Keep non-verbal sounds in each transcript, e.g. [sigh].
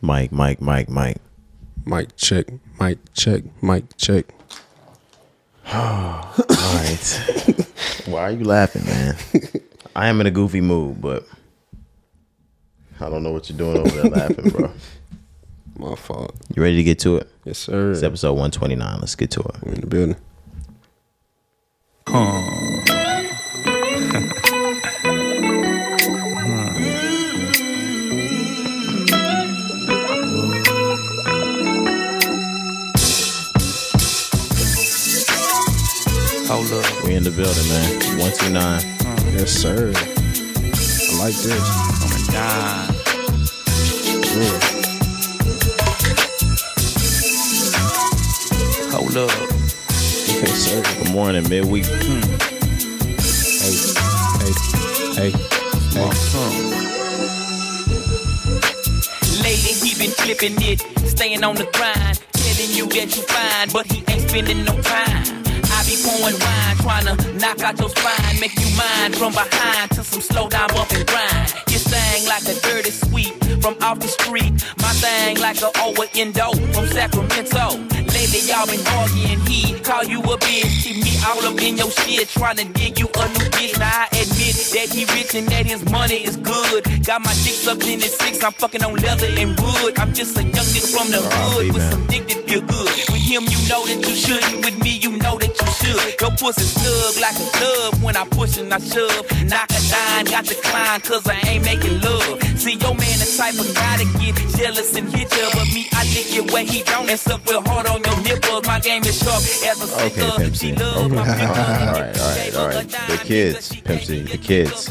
Mike, Mike, Mike, Mike. Mike check, Mike check, Mike check. [sighs] All right. [laughs] Why are you laughing, man? I am in a goofy mood, but I don't know what you're doing over there laughing, bro. [laughs] My fault. You ready to get to it? Yes, sir. It's episode 129. Let's get to it. We're in the building. Hold building, man. 129. Yes, sir. I like this. Oh my God. Hold up. Yes, sir. Good morning, midweek. Hmm. Hey, hey, hey, hey. Lately he been flipping it, staying on the grind, telling you that you fine, but he ain't spending no time. Be pouring wine, trying to knock out your spine, make you mine from behind to some slow down bump and grind. Your thing like a dirty sweep from off the street, my thing like a over endo from Sacramento. Lately y'all been arguing, he call you a bitch, keep me all up in your shit, trying to dig you a new bitch. Now I admit that he rich and that his money is good. Got my dicks up in his six, I'm fucking on leather and wood. I'm just a young nigga from the hood with some dick that feel good. With him, you know that you shouldn't. With me, you know that you should. Your pussy snug like a glove when I push and I shove. Knock a dime, got the climb, cause I ain't making love. See, your man the type of guy to get jealous and hit ya. But me, I lick it where he don't. And stuff real hard on your nipples. My game is sharp as a Okay, sicker. Pimp She C. love my [laughs] Okay. people. All right, all right, all right. The kids, Pimp C, the kids.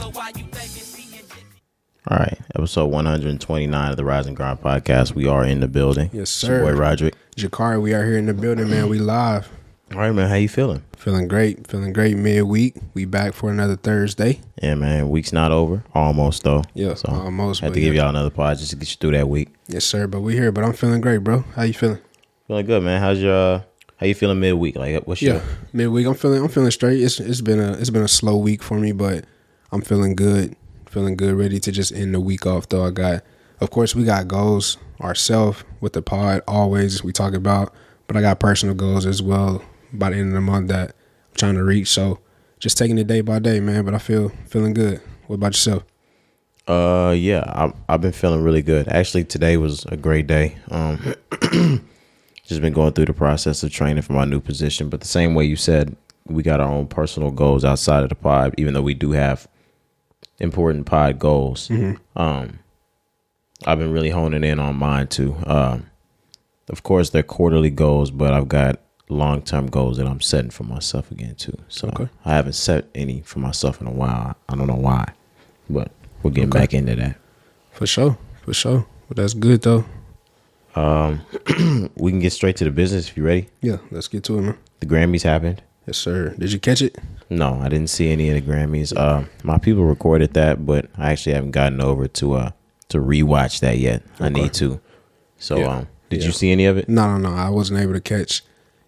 All right. Episode 129 of the Rise & Grind podcast. We are in the building. Yes, It's your sir. boy Roderick. Jakari, we are here in the building, man. We live. All right, man. How you feeling? Feeling great. Feeling great midweek. We back for another Thursday. Yeah, man. Week's not over. Almost though. Yeah, So almost, Had but to give yeah. y'all another pod just to get you through that week. Yes, sir. But we here. But I'm feeling great, bro. How you feeling? Feeling good, man. How's your? Uh, how you feeling midweek? Like, what's your? Yeah, midweek. I'm feeling. I'm feeling straight. It's it's been a it's been a slow week for me, but I'm feeling good. Feeling good. Ready to just end the week off. Though I got, of course, we got goals ourselves with the pod. Always we talk about, but I got personal goals as well by the end of the month that I'm trying to reach. So just taking it day by day, man. But I feel feeling good. What about yourself? Uh, yeah, I, I've been feeling really good. Actually, today was a great day. Um, [clears throat] just been going through the process of training for my new position. But the same way you said, we got our own personal goals outside of the pod, even though we do have important pod goals. Um, I've been really honing in on mine too. Um, of course, they're quarterly goals, but I've got long term goals that I'm setting for myself again too. So Okay. I haven't set any for myself in a while. I don't know why, but we're getting Okay. back into that. For sure. For sure. But that's good though. [clears throat] We can get straight to the business if you're ready. Yeah. Let's get to it, man. The Grammys happened. Yes, sir. Did you catch it? No, I didn't see any of the Grammys. Uh, my people recorded that, but I actually haven't gotten over to uh to rewatch that yet. I need to. So, Yeah. um, did Yeah. you see any of it? No, no, no. I wasn't able to catch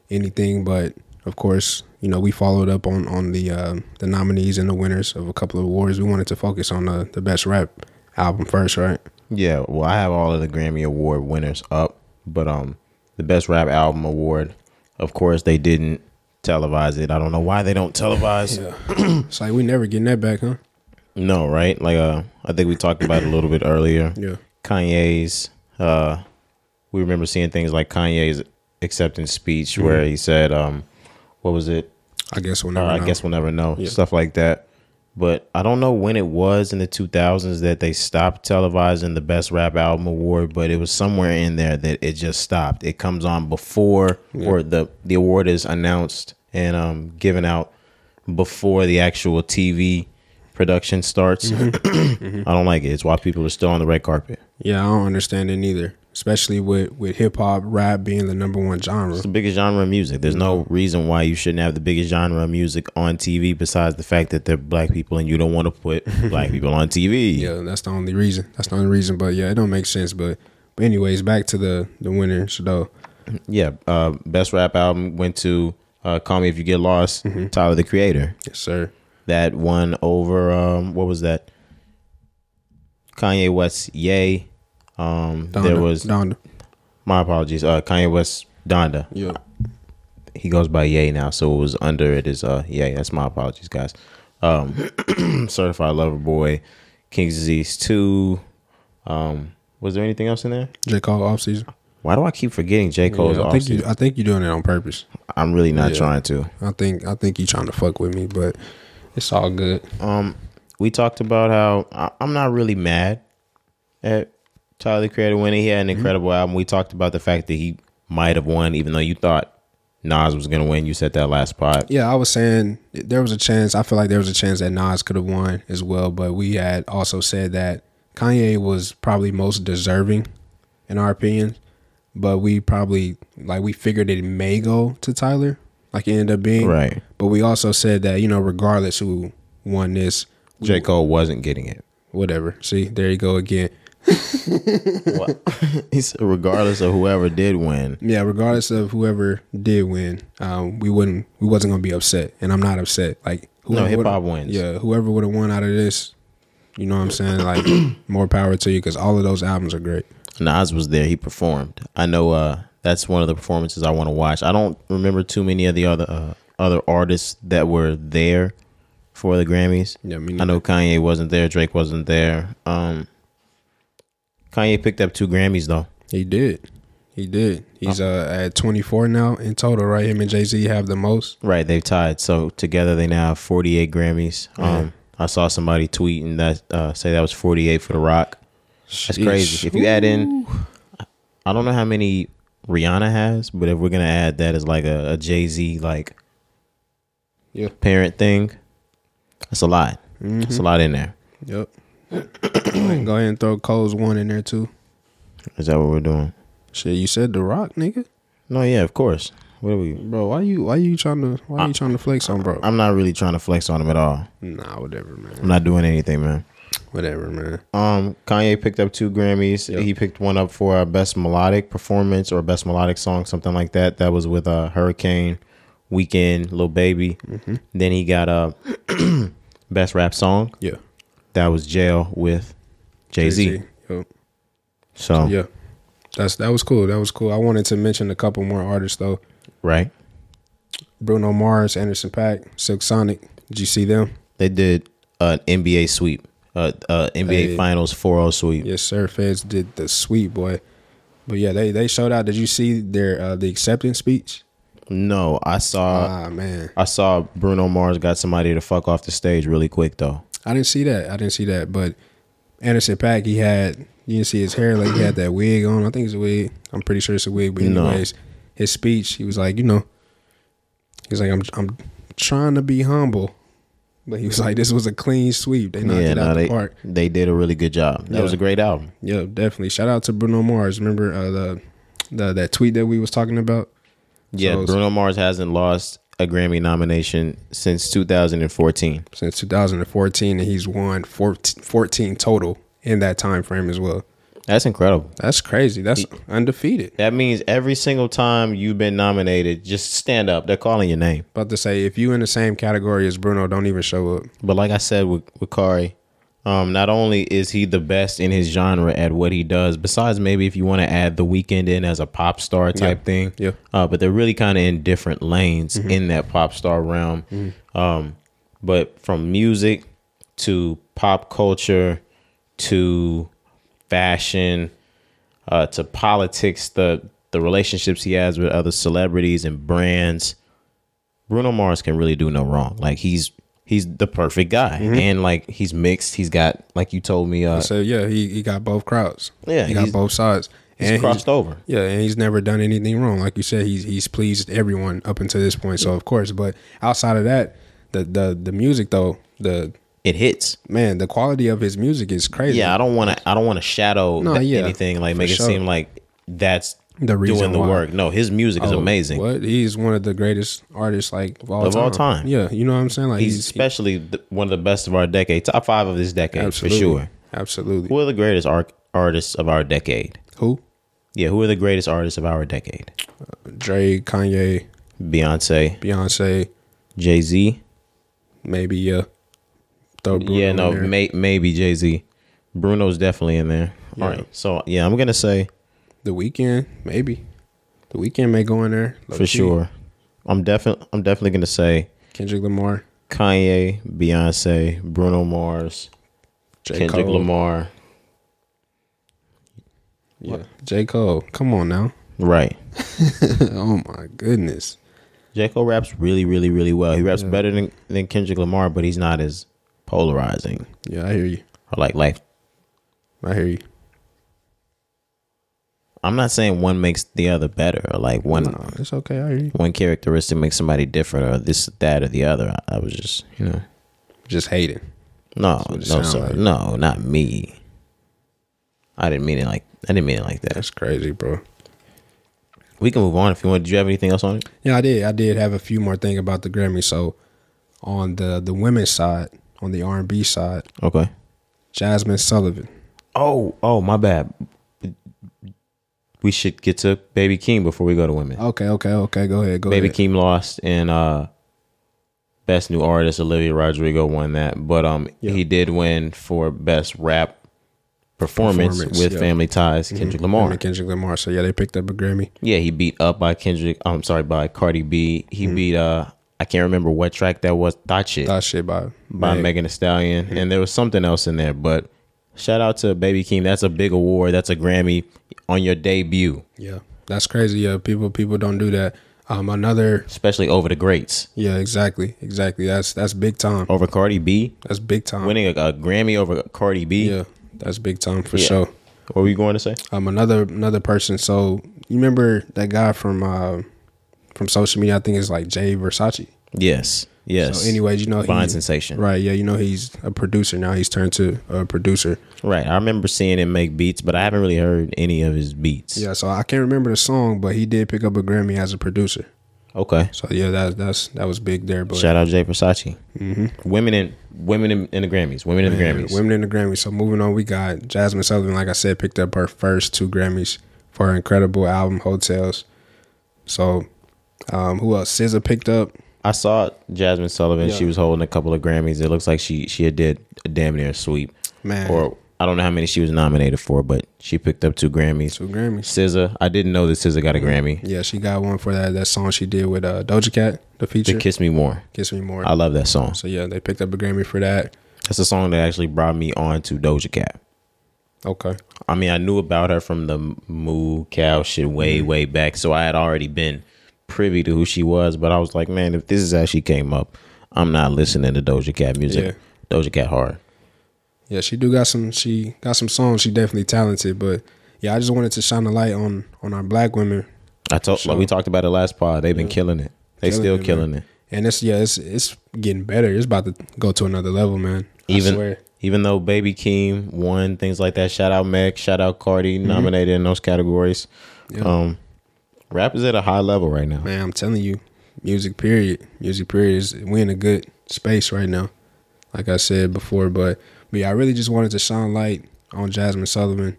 anything, but of course, you know, we followed up on on the uh, the nominees and the winners of a couple of awards. We wanted to focus on the the best rap album first, right? Yeah, well, I have all of the Grammy Award winners up, but um, the Best Rap Album Award, of course, they didn't televise it. I don't know why they don't televise. It's like we never getting that back, huh? No, right? Like, uh, I think we talked about it a little bit earlier. Yeah. Kanye's, uh, we remember seeing things like Kanye's acceptance speech where he said, um, what was it? I guess we'll Uh, never. I guess we'll never know. Stuff like that. But I don't know when it was in the 2000s that they stopped televising the Best Rap Album Award, but it was somewhere in there that it just stopped. It comes on before, or the the award is announced and um given out before the actual TV production starts. Mm-hmm. [clears throat] I don't like it. It's why people are still on the red carpet. Yeah, I don't understand it neither. Especially with with hip hop, rap being the number one genre. It's the biggest genre of music. There's no reason why you shouldn't have the biggest genre of music on TV besides the fact that they're black people and you don't want to put [laughs] black people on TV. Yeah, that's the only reason. That's the only reason. But yeah, it don't make sense. But but anyways, back to the the winners though. Yeah, uh, best rap album went to uh, "Call Me If You Get Lost." Tyler the Creator. Yes, sir. That won over um, what was that? Kanye West, "Yay," Um, Donda, there was Donda. my apologies. Uh, Kanye West Donda. Yeah. He goes by Ye now, so it was under it is uh Ye. That's my apologies, guys. Um, [clears throat] Certified Lover Boy, King's Disease two. Um, was there anything else in there? J Cole off season. Why do I keep forgetting J Cole's Yeah, I think you. I think you're doing it on purpose. I'm really not Yeah. trying to. I think. I think you're trying to fuck with me, but it's all good. Um, we talked about how I, I'm not really mad at Tyler the Creator winning. He had Mm-hmm. an incredible album. We talked about the fact that he might have won, even though you thought Nas was gonna win. You said that last pod. Yeah, I was saying there was a chance. I feel like there was a chance that Nas could have won as well, but we had also said that Kanye was probably most deserving, in our opinion. But we probably like we figured it may go to Tyler, like it ended up being Right. But we also said that you know, regardless who won this, J Cole wasn't getting it. whatever. See, there you go again. [laughs] He said, regardless of whoever did win. Yeah, regardless of whoever did win, um, we wouldn't, we wasn't gonna be upset, and I'm not upset. Like No, whoever hip-hop would've- wins. Yeah, whoever would have won out of this, you know what I'm saying? Like [clears throat] more power to you because all of those albums are great. Nas was there. He performed. I know. Uh, that's one of the performances I want to watch. I don't remember too many of the other uh, other artists that were there for the Grammys. Yeah, me I know Kanye wasn't there. Drake wasn't there. Um, Kanye picked up two Grammys though. He did, he did. He's uh at 24 now in total, right? Him and Jay Z have the most. Right, they've tied. So together they now have 48 Grammys. Um, I saw somebody tweeting that uh, say that was 48 for The Rock. That's crazy. If you add in, I don't know how many Rihanna has, but if we're gonna add that as like a, a Jay Z like Yeah. parent thing, that's a lot. That's a lot in there. Yep. [coughs] Go ahead and throw Cole's one in there too. Is that what we're doing? Shit, you said The Rock, nigga. No, yeah, of course. What are we? Bro, why you why you trying to why you trying to flex on bro? I'm not really trying to flex on him at all. Nah, whatever, man. I'm not doing anything, man. Whatever, man. Um, Kanye picked up two Grammys. Yep. He picked one up for best melodic performance or best melodic song, something like that. That was with uh, Hurricane, Weeknd, Lil Baby. Mm-hmm. Then he got a [clears throat] best rap song. Yeah. That was Jail with Jay Z. Yep. So Yeah. That's that was cool. That was cool. I wanted to mention a couple more artists though. right, Bruno Mars, Anderson .Paak, Silk Sonic. Did you see them? they did an NBA sweep, uh, uh NBA. Finals 4-0 sweep. Yes, sir. Feds did the sweep, boy. But yeah, they they showed out. Did you see their uh, the acceptance speech? No, I saw ah man, I saw Bruno Mars got somebody to fuck off the stage really quick though. I didn't see that. I didn't see that. But Anderson .Paak, he had you didn't see his hair like he had that wig on. I think it's a wig. I'm pretty sure it's a wig. But No. anyways, his speech, he was like, you know, he's like, I'm I'm trying to be humble, but he was like, this was a clean sweep. They knocked yeah, it out no, the they park. they did a really good job. That Yeah. was a great album. Yeah, definitely. Shout out to Bruno Mars. Remember uh, the the that tweet that we was talking about? Yeah, So- Bruno Mars hasn't lost a Grammy nomination since 2014. since 2014 and he's won 14, 14 total in that time frame as well. That's incredible. That's crazy. That's undefeated. That means every single time you've been nominated, just stand up. They're calling your name. About to say, if you in the same category as Bruno, don't even show up. But like I said with, with Cari, um, not only is he the best in his genre at what he does, besides maybe if you want to add the Weeknd in as a pop star type Yeah. thing, Yeah. Uh, but they're really kind of in different lanes in that pop star realm. Um, but from music to pop culture to fashion uh, to politics, the the relationships he has with other celebrities and brands, Bruno Mars can really do no wrong. Like he's he's the perfect guy, and like he's mixed. He's got like you told me, uh, So yeah, he, he got both crowds. Yeah, he got both sides. he's and crossed over. Yeah, and he's never done anything wrong. Like you said, he's he's pleased everyone up until this point. So of course, but outside of that, the the the music though, the It hits. man, the quality of his music is crazy. Yeah, I don't want to. I don't want to shadow No, yeah, anything like make it seem like that's The reason doing the why. work. No, his music is Oh, amazing. What? He's one of the greatest artists like of all Of time. all time. Yeah, you know what I'm saying? Like He's especially one of the best of our decade, top five of this decade absolutely for sure. Absolutely. Who are the greatest art, artists of our decade? Who? Yeah, who are the greatest artists of our decade? Drake, Kanye, Beyonce, Beyonce, Jay Z. maybe yeah. Throw Bruno Yeah, in no, there. may, maybe Jay Z, Bruno's definitely in there. All right. So yeah, I'm gonna say The Weeknd, maybe. The Weeknd may go in there for sure. I'm definitely I'm definitely gonna say Kendrick Lamar, Kanye, Beyonce, Bruno Mars, J. Kendrick Cole. Lamar. Yeah, J. Cole. Come on now. Right. [laughs] oh my goodness. J. Cole raps really, really, really well. He raps better than, than Kendrick Lamar, but he's not as polarizing. Yeah, I hear you. Or like life. I hear you. I'm not saying one makes the other better or like one No, it's okay. I hear you. one characteristic makes somebody different or this, that, or the other. I, I was just, you know, Just hating. no, it no, sound sir, like. no, not me. I didn't mean it like I didn't mean it like that. That's crazy, bro. We can move on if you want. Did you have anything else on it? Yeah, I did. I did have a few more things about the Grammy. So, on the the women's side, on the R and B side, Okay. Jazmine Sullivan. Oh, oh, my bad. We should get to Baby Keem before we go to women. Okay, okay, okay. Go ahead. Go Baby ahead. Keem lost in uh best new artist. Olivia Rodrigo won that, but um Yeah. he did win for best rap performance, Performance, with yeah. Family Ties. Kendrick Lamar. And Kendrick Lamar. So yeah, they picked up a Grammy. Yeah, he beat up by Kendrick. I'm sorry, by Cardi B. He Mm-hmm. beat uh I can't remember what track that was. That shit That shit by by Meg. Megan Thee Stallion, and there was something else in there. But shout out to Baby Keem. That's a big award. That's a Grammy on your debut, Yeah, that's crazy. Yeah, people people don't do that. Um, another. especially over the greats. Yeah, exactly, exactly. That's that's big time. Over Cardi B, That's big time. winning a, a Grammy over Cardi B. Yeah, that's big time for Yeah. sure. What were you going to say? Um, another another person. So you remember that guy from uh, from social media? I think it's like Jay Versace. Yes. Yes. So, anyways, you know, he- sensation. Right. Yeah. You know, he's a producer now. He's turned to a producer. Right. I remember seeing him make beats, but I haven't really heard any of his beats. Yeah. So I can't remember the song, but he did pick up a Grammy as a producer. Okay. So yeah, that that's that was big there. But Shout out Jay Versace. Women in women in, in the Grammys. Women in the Grammys. Women in the Grammys. So moving on, we got Jazmine Sullivan. Like I said, picked up her first two Grammys for her incredible album Heaux Tales. So um, who else? SZA picked up. I saw Jazmine Sullivan. She was holding a couple of Grammys. It looks like she she did a damn near sweep. Man. Or I don't know how many she was nominated for, but she picked up two Grammys. Two Grammys. SZA, I didn't know that SZA got a Grammy. Yeah, she got one for that that song she did with uh, Doja Cat, the feature. To Kiss Me More. Kiss Me More. I love that song. so yeah, they picked up a Grammy for that. That's a song that actually brought me on to Doja Cat. Okay. I mean, I knew about her from the Moo Cow shit way, Mm-hmm. way back. So I had already been privy to who she was. But I was like, man, if this is how she came up, I'm not listening to Doja Cat music. Yeah. Doja Cat hard. Yeah, she do got some. She got some songs. She definitely talented. But yeah, I just wanted to shine a light on on our black women. I told like we talked about it last pod. They've been killing it. They Killing still it, killing man. it. And it's yeah, it's it's getting better. It's about to go to another level, man. I Even swear. even though Baby Keem won things like that. Shout out Meg. Shout out Cardi. Mm-hmm. Nominated in those categories. Um, rap is at a high level right now. Man, I'm telling you, music period. Music period is we in a good space right now. Like I said before, but but yeah, I really just wanted to shine light on Jazmine Sullivan.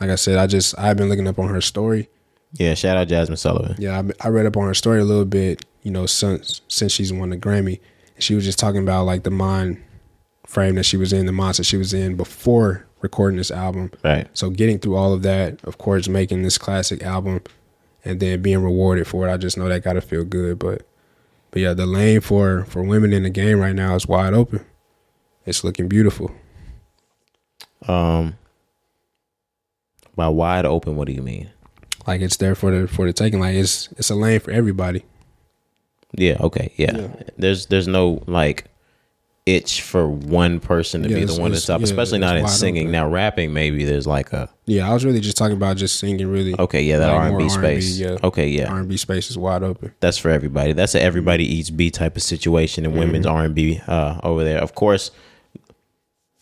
Like I said, I just I've been looking up on her story. Yeah. Shout out Jazmine Sullivan. Yeah, I, I read up on her story a little bit. You know, since since she's won the Grammy, she was just talking about like the mind frame that she was in, the mindset she was in before recording this album. Right. So getting through all of that, of course, making this classic album, and then being rewarded for it, I just know that gotta feel good. But but yeah, the lane for for women in the game right now is wide open. It's looking beautiful. Um. By wide open, what do you mean? Like it's there for the for the taking. Like it's it's a lane for everybody. Yeah. Okay. Yeah. Yeah. There's there's no like itch for one person to Yeah, be the one to it's- top, yeah, especially not in singing. open. Now rapping, maybe there's like a Yeah, I was really just talking about just singing. Really. okay, yeah, that Like R and B space. yeah. Okay, yeah, R and B space is wide open. that's for everybody. That's a everybody eats B type of situation in women's Mm-hmm. R and B uh, over there. Of course,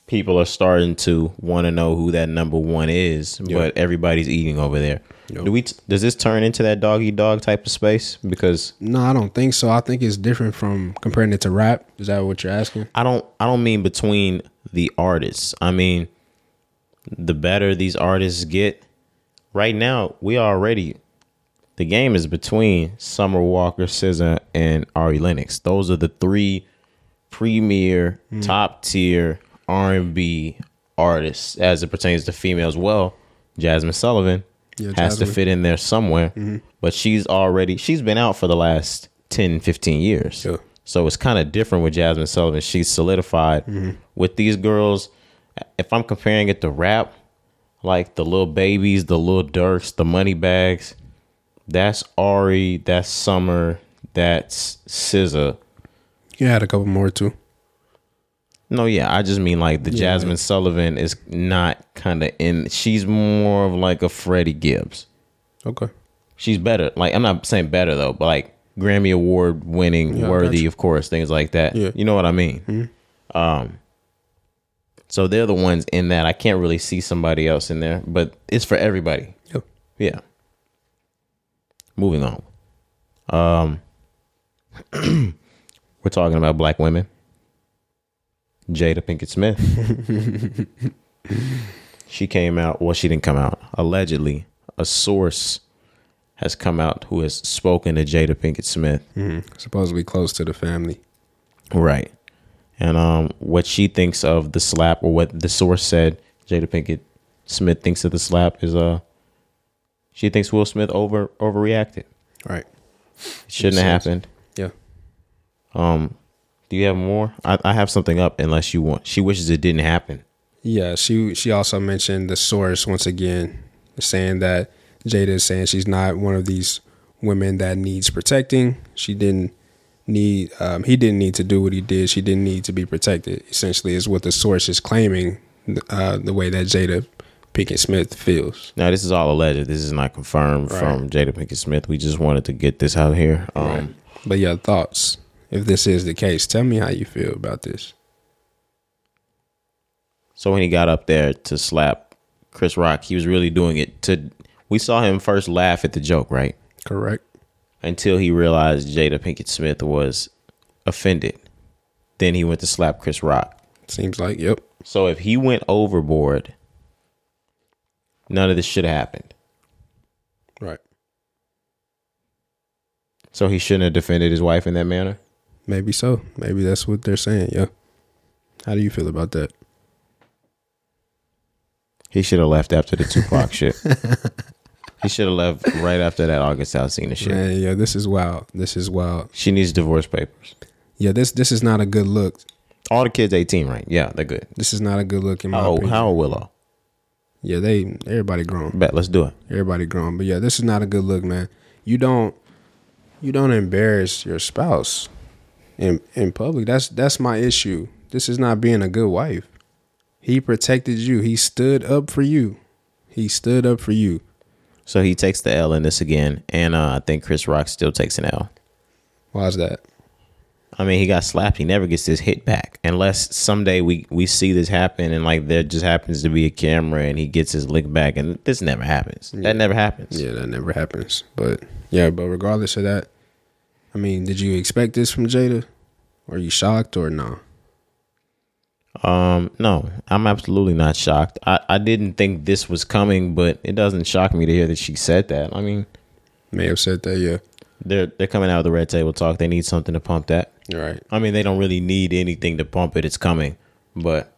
people are starting to want to know who that number one is, but everybody's eating over there. Do we? T- does this turn into that doggy dog type of space? Because No, I don't think so. I think it's different from comparing it to rap. Is that what you're asking? I don't I don't mean between the artists. I mean the better these artists get. Right now, we already the game is between Summer Walker, SZA, and Ari Lennox. Those are the three premier hmm. top tier R and B artists as it pertains to females. Well, Jazmine Sullivan Yeah, has to fit in there somewhere, mm-hmm. but she's already she's been out for the last 10, 15 years. Yeah. So it's kind of different with Jazmine Sullivan. She's solidified mm-hmm. with these girls. If I'm comparing it to rap, like the little babies, the little Durks, the money bags, that's Ari, that's Summer, that's SZA. You had a couple more too. No, yeah, I just mean like the Yeah, Jasmine. Sullivan is not kind of in. She's more of like a Freddie Gibbs. Okay. She's better. Like I'm not saying better though, but like Grammy Award winning, Yeah, worthy, of course, things like that. Yeah. Mm-hmm. You know what I mean? Um. So they're the ones in that. I can't really see somebody else in there, but it's for everybody. Yep. Yeah. Moving on. Um [clears throat] we're talking about black women. Jada Pinkett Smith. [laughs] she came out, well, she didn't come out. Allegedly, a source has come out who has spoken to Jada Pinkett Smith. Supposedly close to the family. Right. And um what she thinks of the slap or what the source said, Jada Pinkett Smith thinks of the slap is uh she thinks Will Smith over overreacted. Right. It shouldn't have happened. Yeah. Um do you have more? I, I have something up unless you want. She wishes it didn't happen. Yeah, she she also mentioned the source once again, saying that Jada is saying she's not one of these women that needs protecting. She didn't need um, he didn't need to do what he did. She didn't need to be protected. Essentially, is what the source is claiming. Uh, the way that Jada Pinkett Smith feels. Now this is all alleged. This is not confirmed Right. from Jada Pinkett Smith. We just wanted to get this out here. Um But yeah, thoughts. If this is the case, tell me how you feel about this. So when he got up there to slap Chris Rock, he was really doing it to. We saw him first laugh at the joke, right? Correct. Until he realized Jada Pinkett Smith was offended. Then he went to slap Chris Rock. Seems like yep. So if he went overboard, none of this should have happened. Right. So he shouldn't have defended his wife in that manner. Maybe so. Maybe that's what they're saying. Yeah. How do you feel about that? He should have left after the Tupac [laughs] shit. He should have left right after that August Alsina shit. Man, yeah, this is wild. This is wild. She needs divorce papers. Yeah, this this is not a good look. All the kids 18, right? Yeah, they're good. This is not a good look in my How old, opinion. how old Willow? Yeah, they everybody grown. Bet, let's do it. Everybody grown. But yeah, this is not a good look, man. You don't you don't embarrass your spouse in in public. That's that's my issue. This is not being a good wife. He protected you. He stood up for you. He stood up for you. So he takes the L in this again, and uh, I think Chris Rock still takes an L. Why is that? I mean, he got slapped. He never gets his hit back unless someday we we see this happen, and like there just happens to be a camera, and he gets his lick back, and this never happens. That never happens. Yeah, that never happens. But yeah, but regardless of that, I mean, did you expect this from Jada? Are you shocked or no? Um, no, I'm absolutely not shocked. I I didn't think this was coming, but it doesn't shock me to hear that she said that. I mean, May have said that, yeah. they're they're coming out of the red table talk. They need something to pump that. Right. I mean, they don't really need anything to pump it. It's coming, but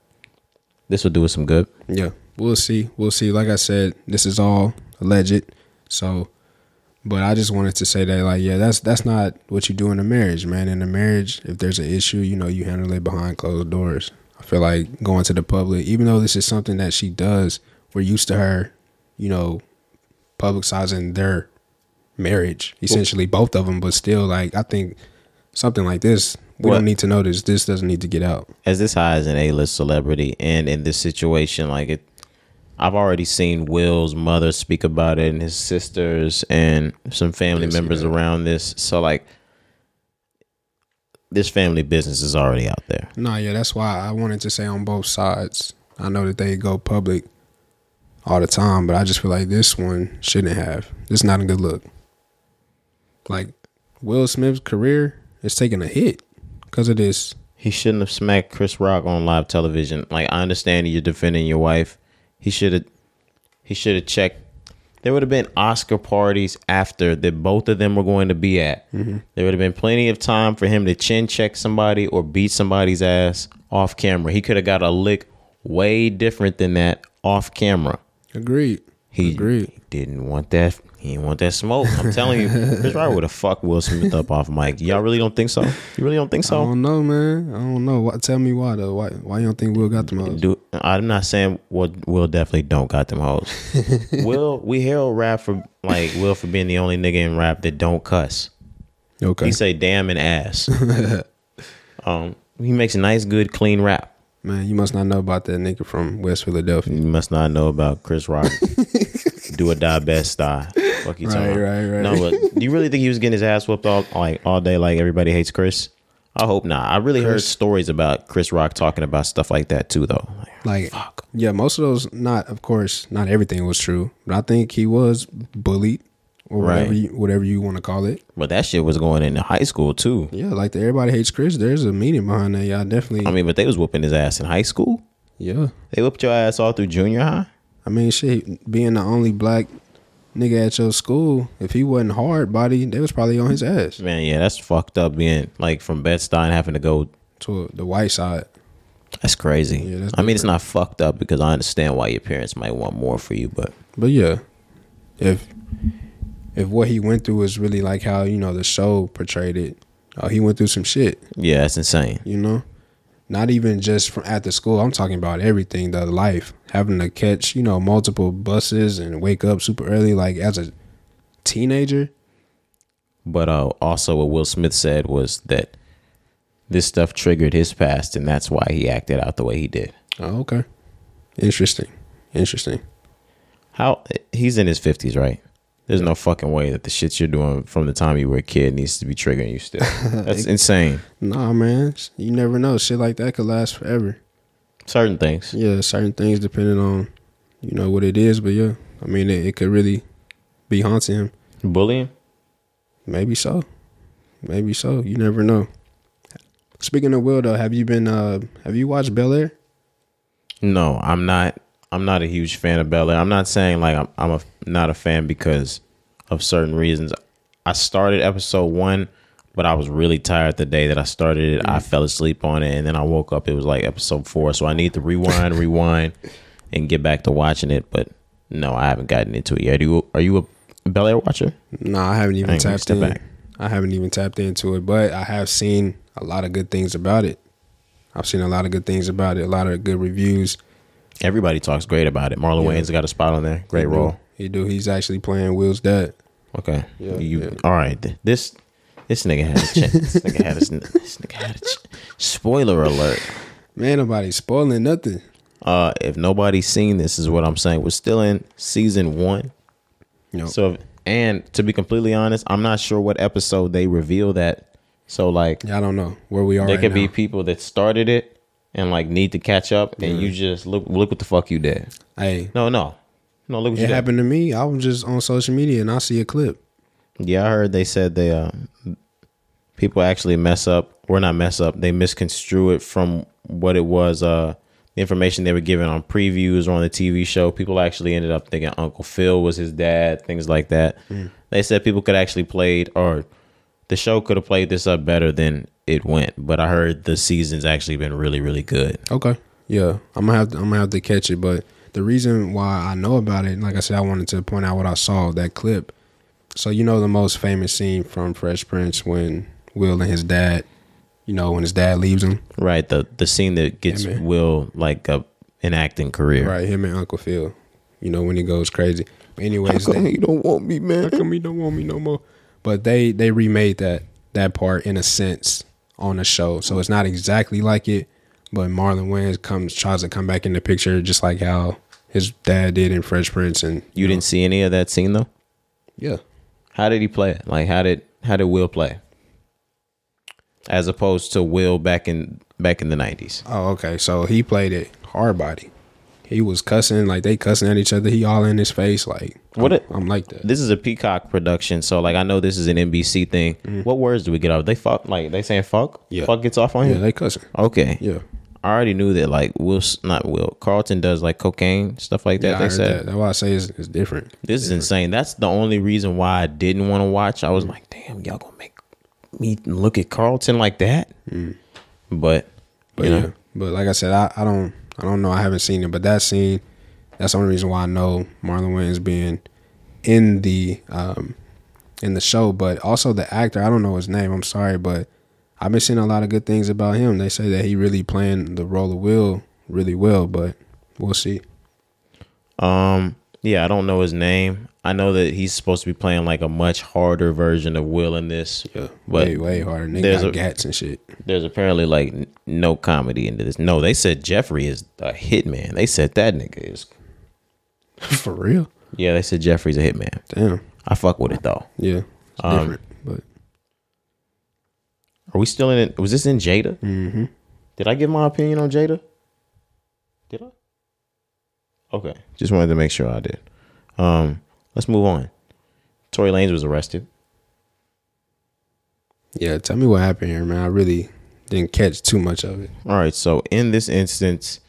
this will do us some good. Yeah, we'll see. We'll see. Like I said, this is all alleged. So, but I just wanted to say that, like, yeah, that's that's not what you do in a marriage, man. In a marriage, if there's an issue, you know, you handle it behind closed doors. I feel like going to the public, even though this is something that she does, we're used to her, you know, publicizing their marriage, essentially both of them. But still, like, I think something like this, we don't need to know this. This doesn't need to get out. as this high as an A-list celebrity, and in this situation, like it, I've already seen Will's mother speak about it, and his sisters, and some family Yes, members yeah. around this. So like, this family business is already out there. No, yeah, that's why I wanted to say on both sides. I know that they go public all the time, but I just feel like this one shouldn't have. This is not a good look. Like Will Smith's career is taking a hit because of this. He shouldn't have smacked Chris Rock on live television. Like I understand you're defending your wife. He should have. He should have checked. There would have been Oscar parties after that both of them were going to be at. Mm-hmm. There would have been plenty of time for him to chin check somebody or beat somebody's ass off camera. He could have got a lick way different than that off camera. Agreed. He, Agreed. He didn't want that. He didn't want that smoke. I'm telling you, Chris Rock would have fucked Will Smith up off mic. Y'all really don't think so? You really don't think so? I don't know, man. I don't know. Why, tell me why though. Why why you don't think Will got them? Do I'm not saying Will, Will definitely don't got them hoes. [laughs] Will we hail rap for like Will for being the only nigga in rap that don't cuss. Okay. He say damn and ass. [laughs] um, he makes a nice, good, clean rap. Man, you must not know about that nigga from West Philadelphia. You must not know about Chris Rock. [laughs] Do or die best style. Fuck you Right, right, right. No, but do you really think he was getting his ass whooped all like all day like everybody hates Chris? I hope not. I really heard stories about Chris Rock talking about stuff like that too though. Like, fuck. yeah, most of those, not of course, not everything was true, but I think he was bullied or whatever, Right. you, whatever you want to call it. But that shit was going into high school too. Yeah, like the everybody hates Chris. There's a meaning behind that. Y'all definitely. I mean, but they was whooping his ass in high school. yeah, They whooped your ass all through junior high. I mean, shit, being the only black nigga at your school, if he wasn't hard body, they was probably on his ass Man, yeah, that's fucked up. Being like from Bed Stuy having to go. to the white side. That's crazy. Yeah, that's I mean, it's not fucked up because I understand why your parents might want more for you, but But yeah, if if what he went through is really like how you know the show portrayed it, oh, he went through some shit. yeah, that's insane. You know, not even just from at the school. I'm talking about everything, the life, having to catch you know multiple buses and wake up super early, like as a teenager. But uh, also, what Will Smith said was that this stuff triggered his past, and that's why he acted out the way he did. Oh, okay, interesting, interesting. How he's in his fifties, right? There's no fucking way that the shit you're doing from the time you were a kid needs to be triggering you still. [laughs] That's insane. Nah, man, you never know. Shit like that could last forever. Certain things. Yeah, certain things depending on you know what it is, but yeah, I mean it, it could really be haunting him. Bullying. Maybe so. Maybe so. You never know. Speaking of Will though, have you been uh have you watched Bel Air? No, I'm not. I'm not a huge fan of Bel Air. I'm not saying like I'm, I'm a, not a fan because of certain reasons. I started episode one, but I was really tired the day that I started it. I mm-hmm. fell asleep on it, and then I woke up. It was like episode four, so I need to rewind, [laughs] rewind, and get back to watching it. But no, I haven't gotten into it yet. Are you, are you a Bel Air watcher? No, I haven't even gonna tapped in. back. I haven't even tapped into it, but I have seen a lot of good things about it. I've seen a lot of good things about it, a lot of good reviews. Everybody talks great about it. Marlon Yeah. Wayne's got a spot on there. Great He do. role. He do. He's actually playing Will's dad. Okay. Yeah, you yeah. all right? This this nigga had a [laughs] chance. this nigga had a, this nigga had a ch- spoiler alert. Man, nobody's spoiling nothing. Uh, if nobody's seen this, is what I'm saying. We're still in season one. Know, So, and to be completely honest, I'm not sure what episode they reveal that. So, like, yeah, I don't know where we are. there right could be people that started it and like need to catch up, and you just look look what the fuck you did. Hey, No, no, no. Look what you it happened to me. I was just on social media and I see a clip. Yeah, I heard they said they uh people actually mess up or not mess up, they misconstrue it from what it was uh the information they were given on previews or on the TV show. People actually ended up thinking Uncle Phil was his dad, things like that. They said people could actually played or the show could have played this up better than it went, but I heard the season's actually been really really good. Okay. Yeah, I'm gonna have to, I'm gonna have to catch it. But the reason why I know about it, like I said, I wanted to point out what I saw that clip. So you know the most famous scene from Fresh Prince when Will and his dad, you know, when his dad leaves him, Right, the the scene that gets Yeah. Will like a an acting career. right? Him and Uncle Phil, you know, when he goes crazy. But anyways, they, don't want me, man? how come he don't want me no more? But they they remade that that part in a sense on the show, so it's not exactly like it. But Marlon Wayans comes tries to come back in the picture, just like how his dad did in Fresh Prince, and You didn't see any of that scene though? yeah. How did he play it? Like how did how did Will play? As opposed to Will back in back in the nineties. Oh, okay. So he played it hard body. He was cussing like they cussing at each other. He all in his face like What I'm, it- I'm like that. This is a Peacock production, so like I know this is an NBC thing. What words do we get out? They fuck like they saying fuck? Mm-hmm. Yeah. Fuck gets off on him? Yeah, you? they cussing. okay. Yeah. I already knew that like Will not Will. Carlton does like cocaine, stuff like that. Yeah, I they said. that. That's why I say it's, it's different. This is insane. That's the only reason why I didn't want to watch. I was like, damn, y'all gonna make me look at Carlton like that? But, But you know, yeah. But like I said, I, I don't I don't know. I haven't seen it, but that scene, that's the only reason why I know Marlon Wayans being in the um in the show. But also the actor, I don't know his name. I'm sorry, but I've been seeing a lot of good things about him. They say that he really playing the role of Will really well, but we'll see. Um, yeah, I don't know his name. I know that he's supposed to be playing like a much harder version of Will in this. Yeah, but way way harder. Nigga there's got a- gats and shit. There's apparently like no comedy into this. No, they said Geoffrey is a hitman. They said that nigga is. [laughs] For real? Yeah, they said Geoffrey's a hitman. Damn. I fuck with it though. Yeah. It's Um, different. Are we still in it? Was this in Jada? mm-hmm. Did I give my opinion on Jada? Did I? Okay, just wanted to make sure I did. Um, let's move on. Tory Lanez was arrested. Yeah, tell me what happened here, man. I really didn't catch too much of it. All right, so in this instance,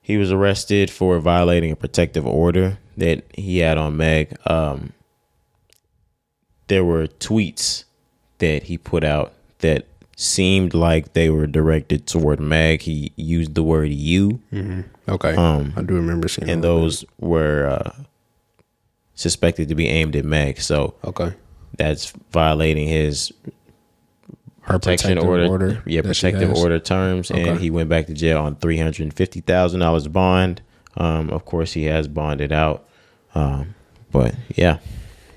he was arrested for violating a protective order that he had on Meg. Um, there were tweets that he put out that seemed like they were directed toward Meg. He used the word "you," Okay. Um, I do remember seeing and all those were uh, suspected to be aimed at Meg. So. Okay. that's violating his Her protection protective order, order yeah, protective order terms, and he went back to jail on three hundred fifty thousand dollars bond. Um, of course, he has bonded out, um, but yeah.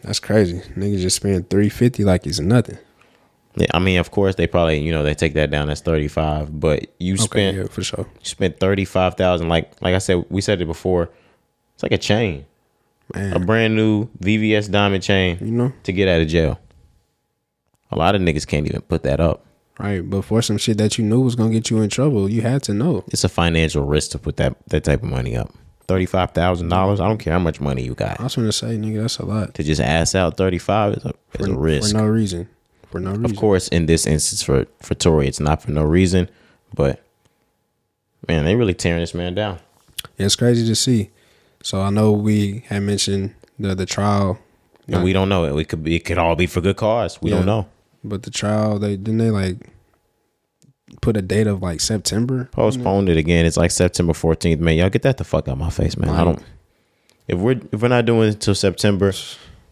That's crazy. Niggas just spend three fifty like it's nothing. Yeah, I mean, of course, they probably you know they take that down as thirty five, but you Okay, spent yeah, for sure. you spent thirty five thousand. Like like I said, we said it before. It's like a chain, Man, a brand new VVS diamond chain you know, to get out of jail. A lot of niggas can't even put that up. right? But for some shit that you knew was gonna get you in trouble, you had to know. It's a financial risk to put that that type of money up. Thirty five thousand dollars. I don't care how much money you got. I was gonna say, nigga, that's a lot to just ass out 35 is a, is a risk. for no reason. For no reason. of course, in this instance for for Tory, it's not for no reason, but man, they really tearing this man down. Yeah, it's crazy to see. So I know we had mentioned the the trial, And we don't know. It We could be it could all be for good cause. We Yeah. don't know. but the trial they didn't they like put a date of like September. Postponed it again. It's like September 14th. Man, y'all get that the fuck out of my face, man. I don't if we're if we're not doing it until September,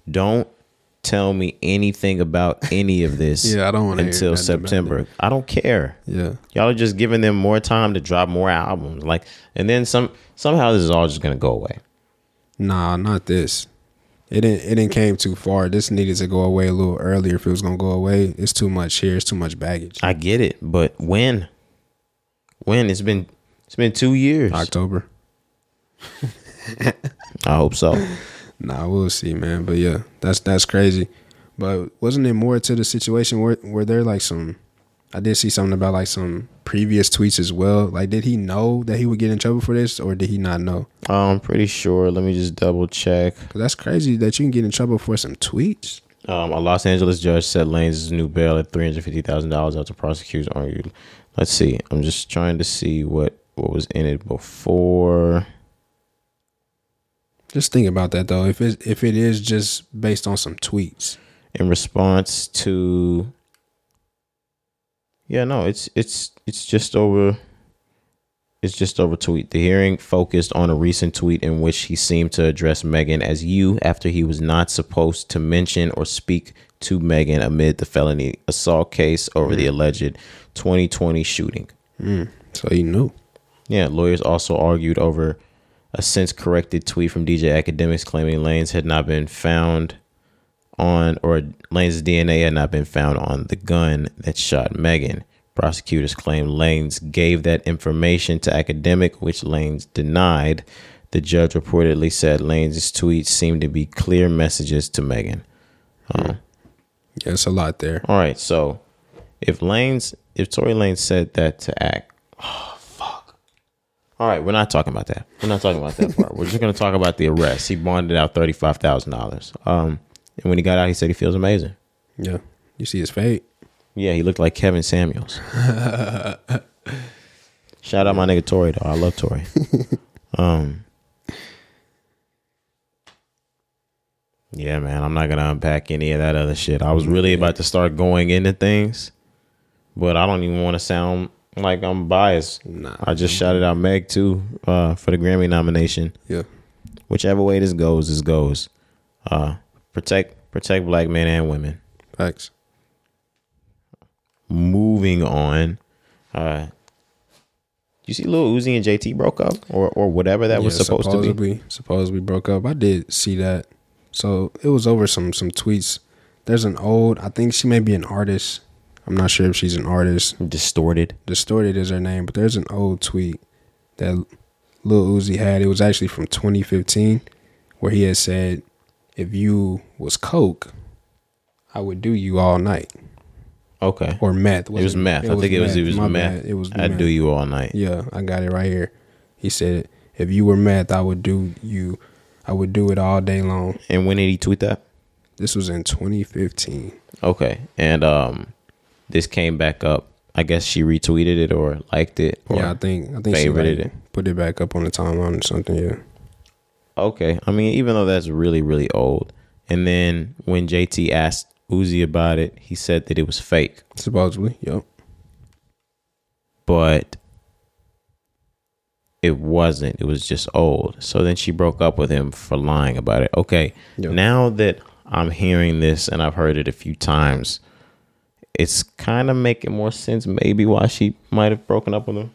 don't tell me anything about any of this [laughs] Yeah, I don't wanna until about September. I don't care. Yeah, Y'all are just giving them more time to drop more albums. Like, and then some. Somehow this is all just gonna go away. nah, not this. It didn't. It didn't came too far. This needed to go away a little earlier. If it was gonna go away, it's too much here. It's too much baggage. I get it, but when? When it's been it's been two years. October. [laughs] I hope so. Nah, we'll see, man. But yeah, that's that's crazy. But wasn't it more to the situation where were there like some? I did see something about like some previous tweets as well. Like, did he know that he would get in trouble for this, or did he not know? I'm pretty sure. Let me just double check. That's crazy that you can get in trouble for some tweets. Um, a Los Angeles judge set Lane's new bail at three hundred fifty thousand dollars after prosecutors argued. Let's see. I'm just trying to see what what was in it before. Just think about that though. If it if it is just based on some tweets, in response to yeah no it's it's it's just over it's just over tweet. The hearing focused on a recent tweet in which he seemed to address megan as you after he was not supposed to mention or speak to megan amid the felony assault case over the mm. alleged 2020 shooting. Mm. So he knew. yeah, lawyers also argued over a since corrected tweet from DJ Akademiks claiming Lanez had not been found on, or Lanez' DNA had not been found on the gun that shot Megan. Prosecutors claim Lanez gave that information to Academic, which Lanez denied. The judge reportedly said Lanez' tweets seemed to be clear messages to Megan. Yeah, it's a lot there. All right, so if Lanez, if Tory Lanez said that to act, [sighs] oh. All right, we're not talking about that. We're not talking about that part. We're just gonna talk about the arrest. He bonded out thirty five thousand dollars. Um, and when he got out, he said he feels amazing. Yeah, you see his fate. Yeah, he looked like Kevin Samuels. Shout out my nigga Tory though. I love Tory. [laughs] um. Yeah, man, I'm not gonna unpack any of that other shit. I was really about to start going into things, but I don't even want to sound like I'm biased. Nah. I just shouted out Meg too uh, for the Grammy nomination. Yeah. Whichever way this goes, this goes. Uh, protect protect black men and women. Facts. Moving on. Uh, you see, Lil Uzi and JT broke up, or or whatever that was supposed to be. supposedly, Supposedly broke up. I did see that. So it was over some some tweets. There's an old. I think she may be an artist. I'm not sure if she's an artist. Distorted. Distorted is her name, but there's an old tweet that Lil Uzi had. It was actually from 2015, where he had said, "If you was coke, I would do you all night." Okay. Or meth. it was meth. I think it was it was My meth. bad. It was I'd meth. do you all night. Yeah, I got it right here. He said, "If you were meth, I would do you. I would do it all day long." And when did he tweet that? This was in 2015. Okay. And um, this came back up. I guess she retweeted it or liked it. Or, yeah, I think I think she like, it. put it back up on the timeline or something. Yeah, Okay. I mean, even though that's really, really old. And then when JT asked Uzi about it, he said that it was fake. supposedly. Yep. But it wasn't. It was just old. So then she broke up with him for lying about it. Okay. Yep. Now that I'm hearing this and I've heard it a few times, it's kind of making more sense maybe why she might have broken up with him.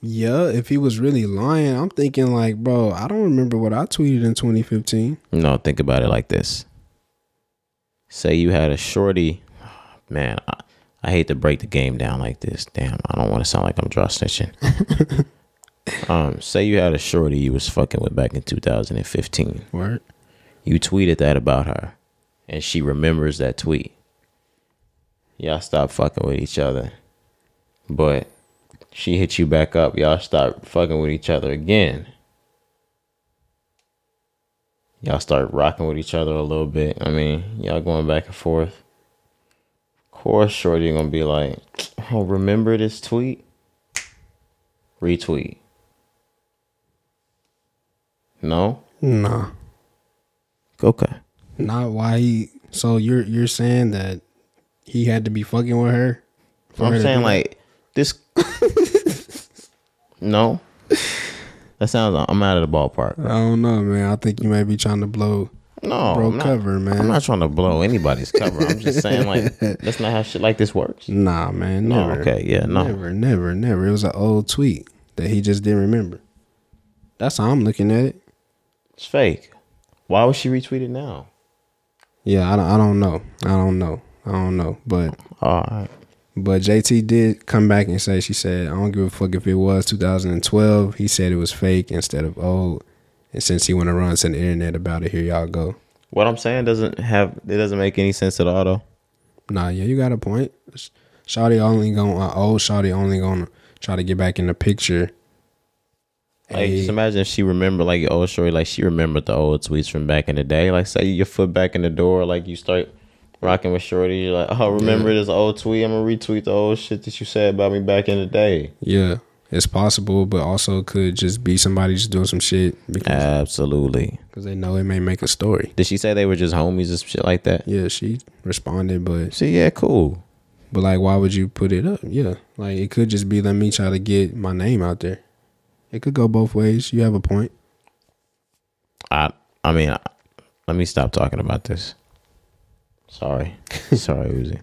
Yeah, if he was really lying, I'm thinking like, bro, I don't remember what I tweeted in 2015. No, think about it like this. Say you had a shorty, man. I, I hate to break the game down like this. Damn, I don't want to sound like I'm draw snitching. [laughs] um, say you had a shorty you was fucking with back in 2015. Word. You tweeted that about her, and she remembers that tweet. Y'all stop fucking with each other, but she hit you back up. Y'all start fucking with each other again. Y'all start rocking with each other a little bit. I mean, y'all going back and forth. Of course, Shorty gonna be like, [sniffs] "Oh, remember this tweet? Retweet." No. Nah, Okay. not why he. So you're you're saying that he had to be fucking with her? I'm to saying like this. [laughs] no, that sounds. I'm out of the ballpark. I don't know, man. I think you may be trying to blow No, bro not, cover, man. I'm not trying to blow anybody's [laughs] cover. I'm just saying like that's not how shit like this works. Nah, man. No, Never. okay, yeah, no. Never, never, never. It was an old tweet that he just didn't remember. That's how I'm looking at it. It's fake. Why would she retweet it now? Yeah, I don't, I don't know. I don't know. I don't know. But All right. but JT did come back and say she said I don't give a fuck if it was 2012. He said it was fake instead of old. And since he went run to the internet about it, here y'all go. What I'm saying doesn't have. It doesn't make any sense at all though. Nah, yeah, you got a point. Shawty only going uh, old Shawty only gonna try to get back in the picture. Like, Hey, just imagine if she remember like your old story, like she remembered the old tweets from back in the day. Like, say your foot back in the door, like you start rocking with Shorty. You're like, oh, remember this old tweet? I'm gonna retweet the old shit that you said about me back in the day. yeah, it's possible, but also could just be somebody just doing some shit because Absolutely. cause they know it may make a story. Did she say they were just homies and shit like that? Yeah, she responded, but See, yeah, cool. but like, why would you put it up? Yeah, like it could just be let me try to get my name out there. It could go both ways. You have a point. I, I mean, I, let me stop talking about this. Sorry, sorry, Uzi.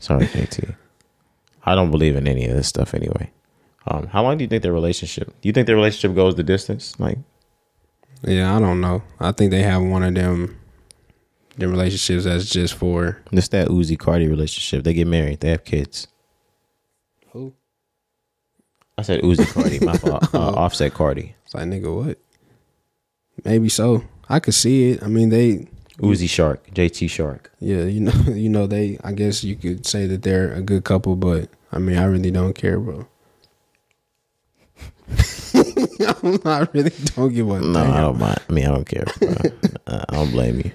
Sorry, KT. I don't believe in any of this stuff anyway. Um, how long do you think their relationship? Do you think their relationship goes the distance? Like, Yeah, I don't know. I think they have one of them, them relationships that's just for It's that Uzi Cardi relationship. They get married. They have kids. who? I said Uzi Cardi. My fault. [laughs] Uh, Offset Cardi. It's like nigga, what? Maybe so. I could see it. I mean, they Uzi Shark. JT Shark. Yeah, you know, [laughs] you know, they. I guess you could say that they're a good couple, but I mean, I really don't care, bro. [laughs] I really don't give a No, I don't mind. I mean, I don't care. bro. [laughs] I don't blame you.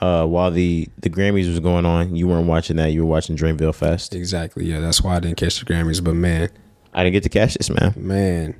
Uh, while the the Grammys was going on, you weren't watching that. You were watching Dreamville Fest. Exactly. Yeah, that's why I didn't catch the Grammys. But man, I didn't get to catch this, man. man,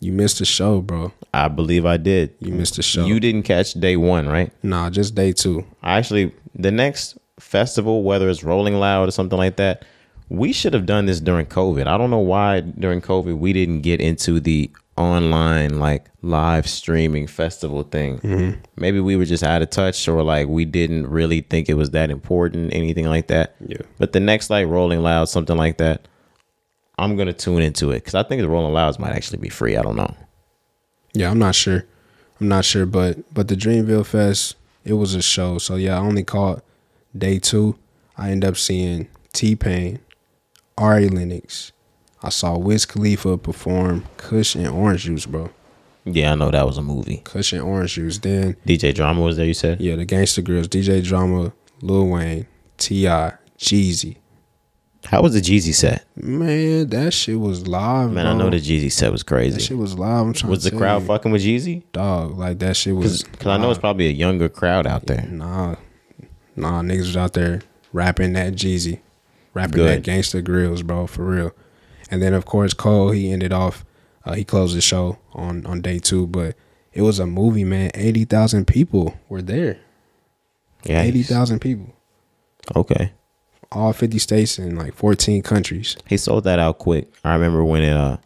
you missed the show, bro. I believe I did. You missed the show. You didn't catch day one, right? Nah, just day two. I actually the next festival, whether it's Rolling Loud or something like that, we should have done this during COVID. I don't know why during COVID we didn't get into the online like live streaming festival thing. Mm-hmm. Maybe we were just out of touch or like we didn't really think it was that important, anything like that. Yeah. But the next like Rolling Loud, something like that, I'm gonna tune into it because I think the Rolling Louds might actually be free. I don't know. Yeah, I'm not sure. I'm not sure, but but the Dreamville Fest, it was a show. So yeah, I only caught day two. I end up seeing T Pain, Ari Lennox. I saw Wiz Khalifa perform Kush and Orange Juice, bro. Yeah, I know that was a movie. Kush and Orange Juice. Then DJ Drama was there. You said. yeah, the Gangsta Grillz, DJ Drama, Lil Wayne, T.I., Jeezy. How was the Jeezy set? Man, that shit was live. Man, I know the Jeezy set was crazy. that shit was live. I'm trying Was the crowd you. fucking with Jeezy? dog? Like that shit was. Because I know it's probably a younger crowd out there. Nah, nah, niggas was out there rapping that Jeezy, rapping Good. that Gangsta Grillz, bro, for real. And then of course Cole, he ended off, uh, he closed the show on on day two, but it was a movie, man. Eighty thousand people were there. Yeah. Eighty thousand people, Okay. All fifty states and like fourteen countries. He sold that out quick. I remember when it uh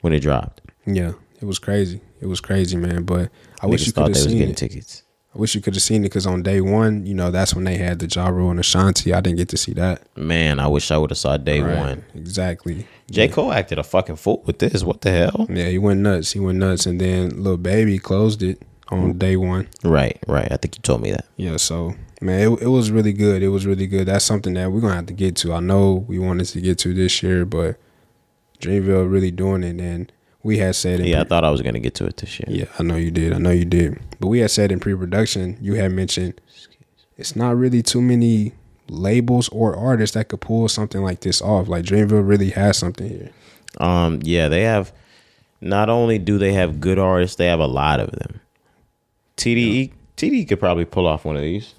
when it dropped. Yeah, it was crazy. It was crazy, man. But I wish you could have was seen getting it. tickets. I wish you could have seen it because on day one, you know, that's when they had the Ja Rule and Ashanti. I didn't get to see that. Man, I wish I would have saw day Right. one. exactly. J. Cole acted a fucking fool with this. What the hell? Yeah, he went nuts. He went nuts, and then Lil Baby closed it on day one. Right, right. I think you told me that. Yeah, so man, it, it was really good. It was really good. That's something that we're gonna have to get to. I know we wanted to get to this year, but Dreamville really doing it, and we had said Yeah, I thought I was gonna get to it this year. yeah, I know you did. I know you did. But we had said in pre-production, you had mentioned it's not really too many labels or artists that could pull something like this off. Like Dreamville really has something here. Um, yeah, they have. Not only do they have good artists, they have a lot of them. TDE, TDE could probably pull off one of these.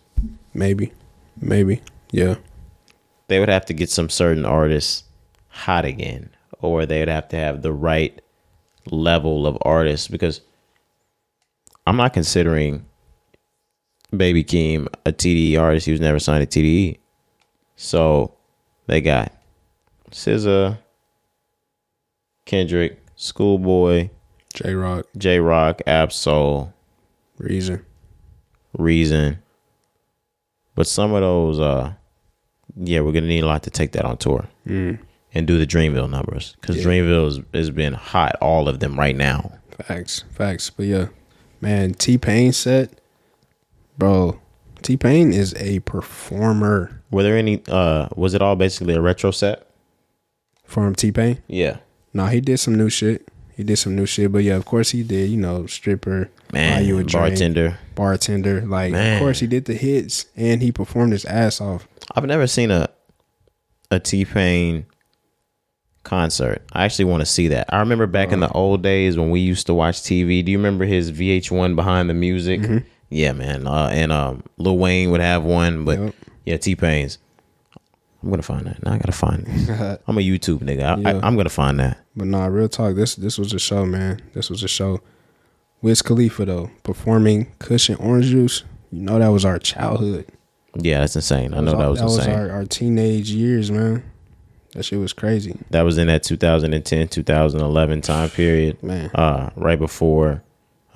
Maybe, maybe, yeah. They would have to get some certain artists hot again, or they would have to have the right level of artists because I'm not considering Baby Keem a TDE artist. He was never signed to TDE. So they got SZA, Kendrick, Schoolboy, Jay Rock, Jay Rock, Ab-Soul, Reason. Reason. But some of those, uh, yeah, we're gonna need a lot to take that on tour Mm. and do the Dreamville numbers because Yeah. Dreamville has, has been hot, all of them right now. Facts, facts. But yeah, man, T Pain set, bro. T Pain is a performer Were there any? uh Was it all basically a retro set? from T Pain. Yeah, No, he did some new shit. He did some new shit, but yeah, of course he did. You know, stripper, man, you a drink, bartender. bartender. Like, Man. of course he did the hits, and he performed his ass off. I've never seen a a T Pain concert. I actually want to see that. I remember back in the old days when we used to watch TV. Do you remember his VH1 behind the music? Mm-hmm. Yeah, man. Uh, and um, Lil Wayne would have one, but Yep. yeah, T Pain's. I'm gonna find that. Now I gotta find it. [laughs] I'm a YouTube nigga. I, Yeah. I, I'm gonna find that. But nah, real talk. This this was a show, man. This was a show. Wiz Khalifa though performing "Kush and Orange Juice. You know that was our childhood. Yeah, that's insane. I know that was that insane. was our, our teenage years, man. That shit was crazy, that was in that 2010 2011 time period. man. uh, right before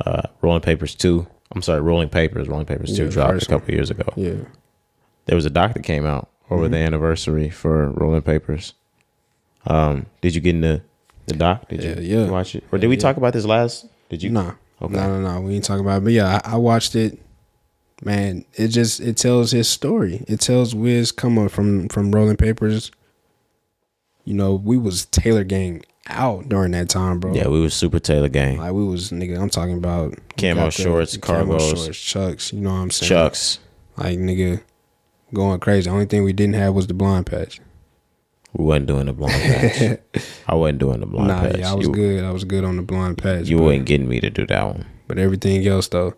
uh, Rolling Papers 2. I'm sorry, Rolling Papers. Rolling Papers 2 Yeah, dropped a couple years ago. Yeah, There was a doc that came out over the anniversary for Rolling Papers. Um, did you get in the, the doc? Did Yeah, you yeah. watch it? Or did we Yeah. talk about this last? Did you? nah, Okay. no, no, no. We ain't talking about it. But yeah, I, I watched it. Man, it just it tells his story. It tells Wiz coming from from Rolling Papers. You know, we was Taylor Gang out during that time, bro. Yeah, we was Super Taylor Gang. Like we was nigga, I'm talking about we Camo got the shorts, camo shorts, chucks. You know what I'm saying? Chucks. Like nigga, going crazy. The only thing we didn't have was the blind patch. We wasn't doing the blind patch. [laughs] I wasn't doing the blind nah, patch. yeah, I was you, good. I was good on the blind patch. You but, wasn't getting me to do that one. but everything else though,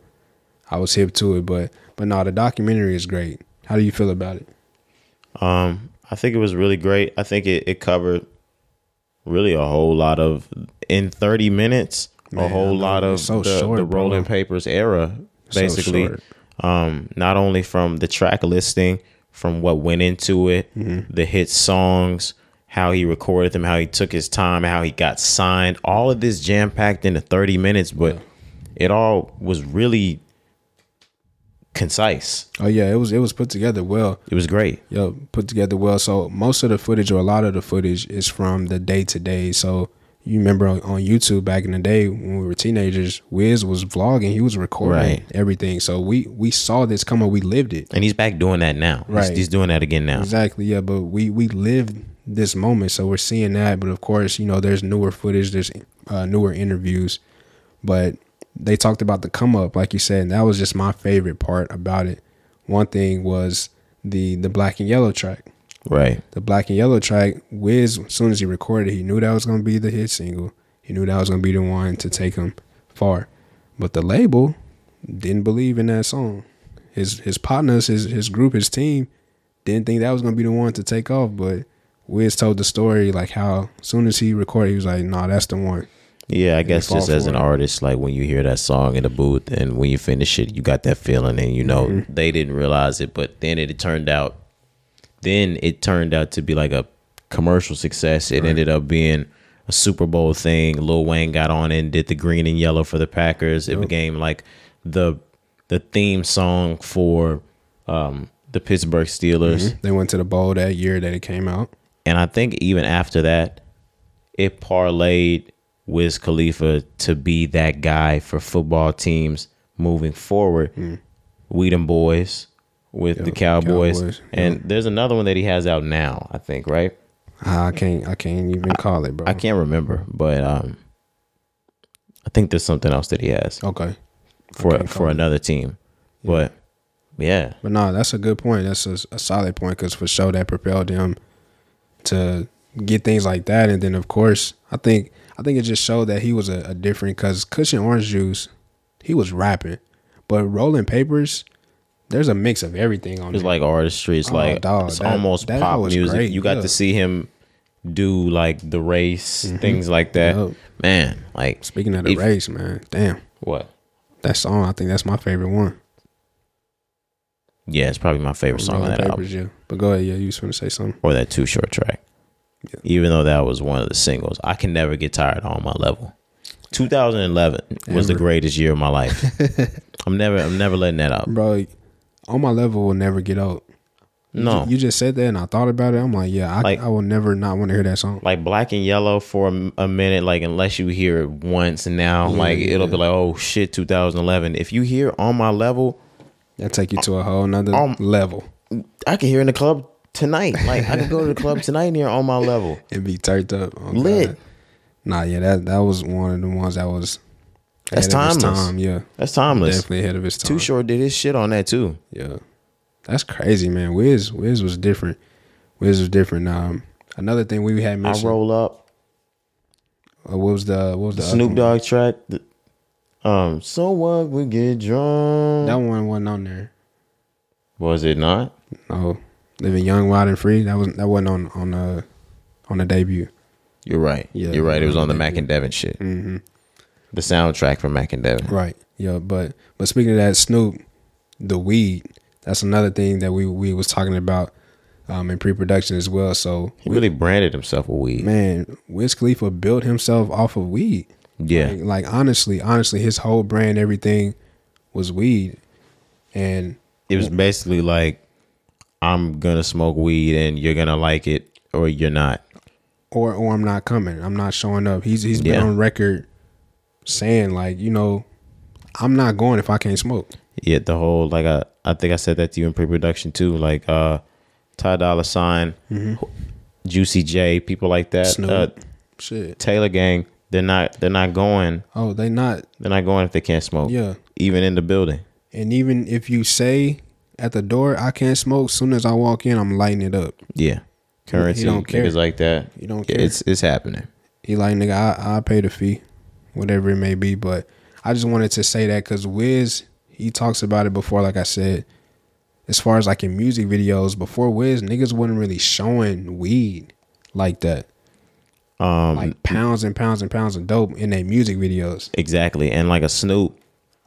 I was hip to it. But but no, the documentary is great. How do you feel about it? Um, I think it was really great. I think it, it covered really a whole lot of in 30 minutes, a Man, I whole lot of so the, short, the bro. Rolling Papers era, So basically. short. Um, not only from the track listing, from what went into it, Mm-hmm. the hit songs, how he recorded them, how he took his time, how he got signed. All of this jam packed into 30 minutes, but it all was really concise. Oh yeah, it was it was put together well. It was great. Yo, put together well. So most of the footage or a lot of the footage is from the day to day. So you remember on, on YouTube back in the day when we were teenagers, Wiz was vlogging. He was recording Right. everything. So we we saw this coming. We lived it. And he's back doing that now. He's- Right. He's, doing that again now. Exactly. Yeah, but we we lived this moment, so we're seeing that. But of course, you know, there's newer footage. There's uh, newer interviews, but they talked about the come up, like you said, and that was just my favorite part about it. One thing was the the black and yellow track. Right. The black and yellow track, Wiz, as soon as he recorded, he knew that was gonna be the hit single. He knew that was gonna be the one to take him far. But the label didn't believe in that song. His his partners, his his group, his team didn't think that was gonna be the one to take off. But Wiz told the story like how as soon as he recorded, he was like, "Nah, that's the one." Yeah, I guess just as an it. artist, like when you hear that song in the booth and when you finish it, you got that feeling and you know Mm-hmm. they didn't realize it, but then it turned out then it turned out to be like a commercial success. It ended up being a Super Bowl thing. Lil Wayne got on and did the green and yellow for the Packers. It became like the the theme song for um the Pittsburgh Steelers. They went to the bowl that year that it came out. And I think even after that, it parlayed Wiz Khalifa to be that guy for football teams moving forward. We them boys with the. Cowboys. Cowboys, And there's another one that he has out now, I think, right? I can't I can't even call it, bro. I can't remember, but um I think there's something else that he has Okay. for for another team. But yeah. But no, that's a good point. That's a, a solid point because for sure that propelled him to get things like that. And then of course, I think I think it just showed that he was a, a different because Kush and Orange Juice, he was rapping, but Rolling Papers, there's a mix of everything on It's it. like artistry. It's Oh, like dog, it's that- almost that pop music. great, you got yeah. to see him do like the race, mm-hmm. things like that. Yup. Man, like Speaking of the if- race, man, damn what? that song, I think that's my favorite one. Yeah, it's probably my favorite song on that album, yeah. But go ahead, yeah, you was going to say something. or that Too Short track. Yeah. Even though that was one of the singles, I can never get tired on my level. 2011 was the greatest year of my life. [laughs] I'm never, I'm never letting that out. Bro, on my level will never get old. No, you just said that, and I thought about it. I'm like, yeah, I, Like- I will never not want to hear that song. like black and yellow for a, a minute like unless you hear it once and now Yeah, like it'll yeah. be like oh shit 2011 if you hear on my level That take you to a whole nother Um, level i can hear in the club tonight like i can go to the club tonight and hear on my level [laughs] and be turned up. Oh, Lit. God. Nah, yeah, that that was one of the ones that was That's ahead of his timeless. time. Yeah, that's timeless definitely ahead of his time. too short did his shit on that too Yeah, that's crazy, man. Wiz, Wiz was different. Wiz was different. Um, another thing we had mentioned. i roll up uh, what was the what was the, the snoop dogg track the, um so what we get drunk That one wasn't on there. was it not No, living young, wild, and free. That wasn't that wasn't on on the on the debut. you're right Yeah, you're right it was on the mac and devin shit Mm-hmm. The soundtrack for mac and devin Right. Yeah, but but speaking of that, Snoop, the weed. That's another thing that we we was talking about um, in pre-production as well. So he really branded himself with weed man, Wiz Khalifa built himself off of weed. yeah Like, like honestly, honestly, his whole brand, everything was weed, and it was basically like I'm gonna smoke weed and you're gonna like it or you're not. or or I'm not coming. I'm not showing up. He's he's been on record saying like, you know, I'm not going if I can't smoke. Yeah, the whole like I I think I said that to you in pre-production too. Like uh, Ty Dolla Sign, Juicy J, people like that. Mm-hmm. Snoop. Uh, Shit. Taylor Gang, they're not they're not going. Oh, they not. They're not going if they can't smoke. Yeah. even in the building. And even if you say at the door, I can't smoke, soon as I walk in, I'm lighting it up. Yeah, Curren$y don't care. niggas like that. You don't care. It's it's happening. He like, nigga, I, I pay the fee, whatever it may be. But I just wanted to say that because Wiz, he talks about it before, like I said, as far as like in music videos, before Wiz, niggas wasn't really showing weed like that. Um, Like pounds and pounds and pounds of dope in their music videos. Exactly. And like a Snoop,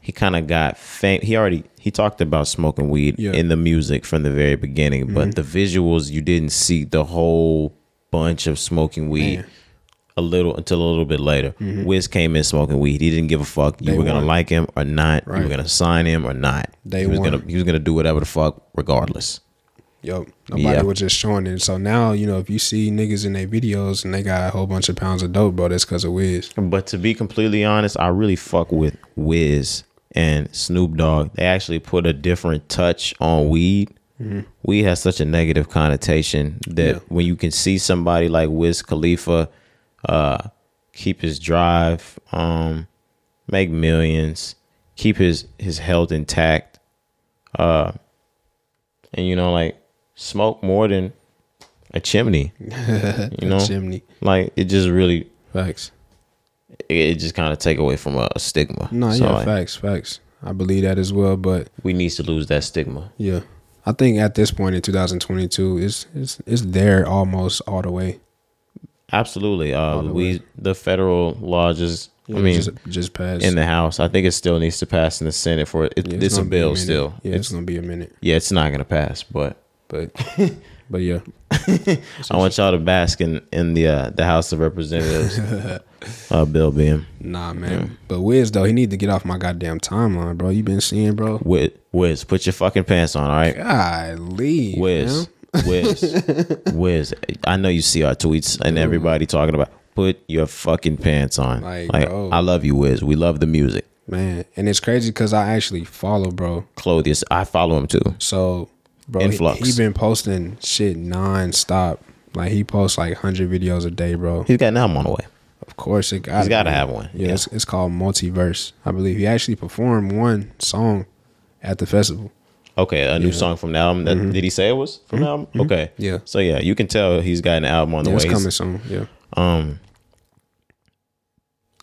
he kind of got fame. He already he talked about smoking weed Yeah. Mm-hmm. in the music from the very beginning, but the visuals you didn't see the whole bunch of smoking weed. Man. A little until a little bit later. Wiz came in smoking weed. He didn't give a fuck. You were gonna like him or not. You were gonna sign him or not. He was gonna he was gonna do whatever the fuck regardless. Yo, nobody Yeah. was just showing it. So now, you know, if you see niggas in their videos and they got a whole bunch of pounds of dope, bro, that's because of Wiz. But to be completely honest, I really fuck with Wiz and Snoop Dogg. They actually put a different touch on weed. Weed has such a negative connotation that Mm-hmm. Yeah. when you can see somebody like Wiz Khalifa uh, keep his drive, um, make millions, keep his his health intact, uh, and you know, like smoke more than a chimney. [laughs] You know, Chimney. like it just really Facts. it, it just kind of take away from a, a stigma. No, So, yeah, like, facts, facts. I believe that as well. But we need to lose that stigma. yeah, I think at this point in 2022, it's it's it's there almost all the way. Absolutely. Uh, the we the federal law just. I mean, just just passed. in the House, I think it still needs to pass in the Senate for it. Yeah, it's a bill minute. still. Yeah, it's, it's gonna be a minute. yeah, it's not gonna pass, but But [laughs] but yeah, I want y'all to bask in in the uh, the House of Representatives [laughs] uh, bill being nah, man. But Wiz though, he need to get off my goddamn timeline, bro. You been seeing, bro? Wiz. Wiz, put your fucking pants on, all right? Golly, Wiz, man. Wiz, [laughs] Wiz. I know you see our tweets and everybody talking about put your fucking pants on. Like, Like, bro. I love you, Wiz. We love the music. man. And it's crazy because I actually follow, bro. Clothius, I follow him too. So, bro, he- Influx. He, been posting shit non-stop. Like he posts like hundred videos a day, bro. He's got an album on the way. Of course, it got. He's gotta have one, Yeah, yeah. It's, it's called Multiverse. I believe he actually performed one song at the festival. Okay, a new song from the album. That, Did he say it was from the album? Okay, Mm-hmm. Yeah. So yeah, you can tell he's got an album on the Yeah, way. it's coming soon. Yeah, Um,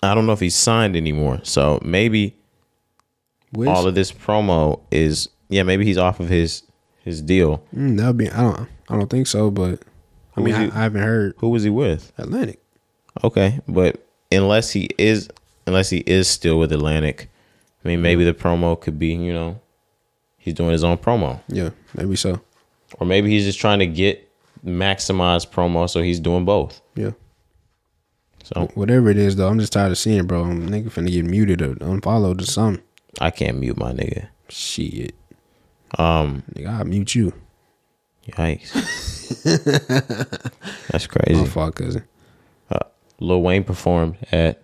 I don't know if he's signed anymore. So maybe Wiz? all of this promo is yeah. Maybe he's off of his his deal. Mm, that would be. I don't. I don't think so, but I mean, was I, I haven't heard Who was he with? Atlantic. Okay, but unless he is unless he is still with Atlantic, I mean maybe the promo could be you know he's doing his own promo, Yeah, maybe so. or maybe he's just trying to get maximize promo, so he's doing both. Yeah, So whatever it is though, I'm just tired of seeing, bro. I'm nigga finna get muted or unfollowed or something. I can't mute my nigga. Shit, Um, nigga, I'll mute you. yikes, [laughs] that's crazy. My fault, cousin. Lil Wayne performed at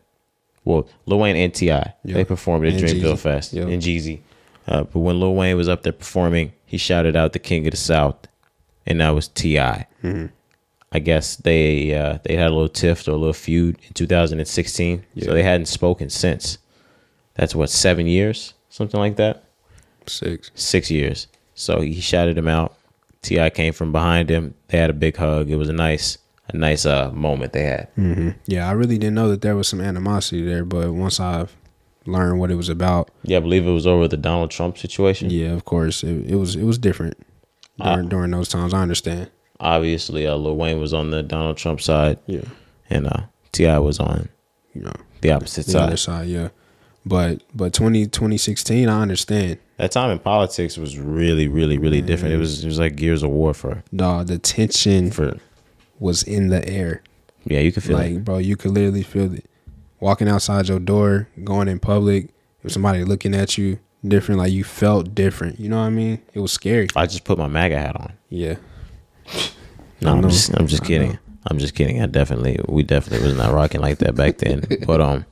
well, Lil Wayne and T.I. they performed at And Dreamville. Fest Yeah. and Jeezy. Uh, but when Lil Wayne was up there performing, he shouted out the King of the South, and that was Ti. Mm-hmm. I guess they uh, they had a little tiff or a little feud in 2016, so they hadn't spoken since. That's what seven years, something like that, Six. six years. So he shouted him out. T.I. came from behind him. They had a big hug. It was a nice a nice uh, moment they had. Yeah, I really didn't know that there was some animosity there, but once I've learned what it was about, Yeah, I believe it was over the Donald Trump situation. yeah, of course, it, it was it was different during during those times. I understand. Obviously, uh, Lil Wayne was on the Donald Trump side, Yeah, and uh, T.I. was on you know, the opposite the side. other side. Yeah, but but 20, 2016, I understand. That time in politics was really, really, really different. It was it was like gears of war for Dog, the tension for was in the air. yeah. You could feel like, it. bro, you could literally feel it. Walking outside your door, going in public, if somebody looking at you different, like you felt different. You know what I mean? It was scary. I just put my MAGA hat on. Yeah. No, I'm just I'm just kidding. I'm just kidding. I definitely we definitely was not rocking like that back then. [laughs] But um,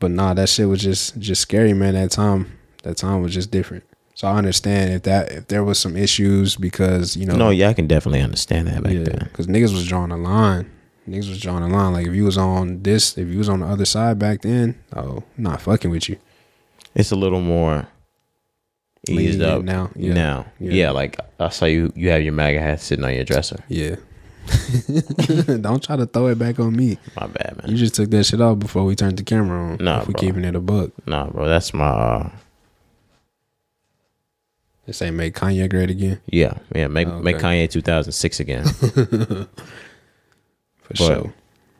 But nah, that shit was just just scary, man. That time, that time was just different. So I understand if that if there was some issues because you know no, yeah, I can definitely understand that back yeah then. because niggas was drawing a line. Niggas was drawing a line. Like if you was on this, if you was on the other side back then, oh, not fucking with you. It's a little more eased up now, yeah. Now, Yeah. yeah. like I saw you. You have your MAGA hat sitting on your dresser. Yeah. [laughs] Don't try to throw it back on me. My bad, man. You just took that shit off before we turned the camera on. Nah, if we bro. keeping it a buck. Nah, bro, that's my uh, This ain't make Kanye great again. yeah, yeah. Make Oh, make. Kanye 2006 again. [laughs] For But- sure.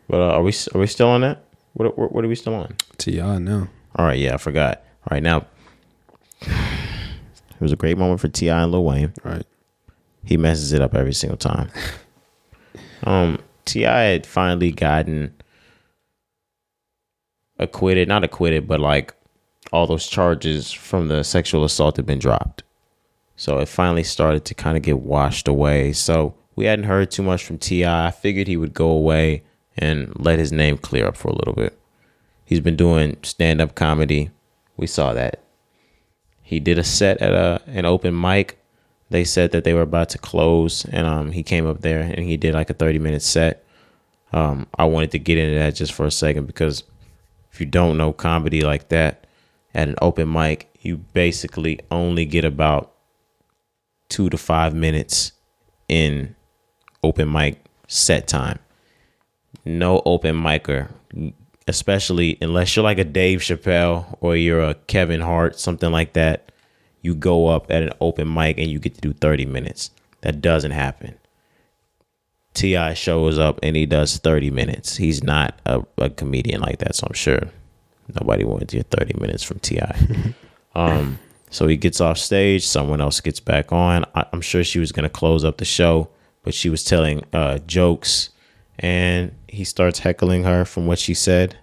but uh, are we are we still on that? What what, what are we still on? To y'all now. All right, yeah, I forgot. All right, now it was a great moment for T.I. and Lil Wayne. Right. he messes it up every single time. [laughs] um, T.I. had finally gotten acquitted, not acquitted, but like all those charges from the sexual assault had been dropped. So it finally started to kind of get washed away. So we hadn't heard too much from Ti. I figured he would go away and let his name clear up for a little bit. He's been doing stand up comedy. We saw that. He did a set at a an open mic. They said that they were about to close, and um, he came up there and he did like a thirty minute set. Um, I wanted to get into that just for a second because if you don't know comedy like that at an open mic, you basically only get about two to five minutes in open mic set time. No open micer, especially unless you're like a Dave Chappelle or you're a Kevin Hart, something like that. You go up at an open mic and you get to do 30 minutes. That doesn't happen. T.I. shows up and he does 30 minutes. He's not a, a comedian like that, so I'm sure nobody wanted to get 30 minutes from Ti. [laughs] um, so he gets off stage. Someone else gets back on. I, I'm sure she was gonna close up the show, but she was telling uh, jokes, and he starts heckling her from what she said.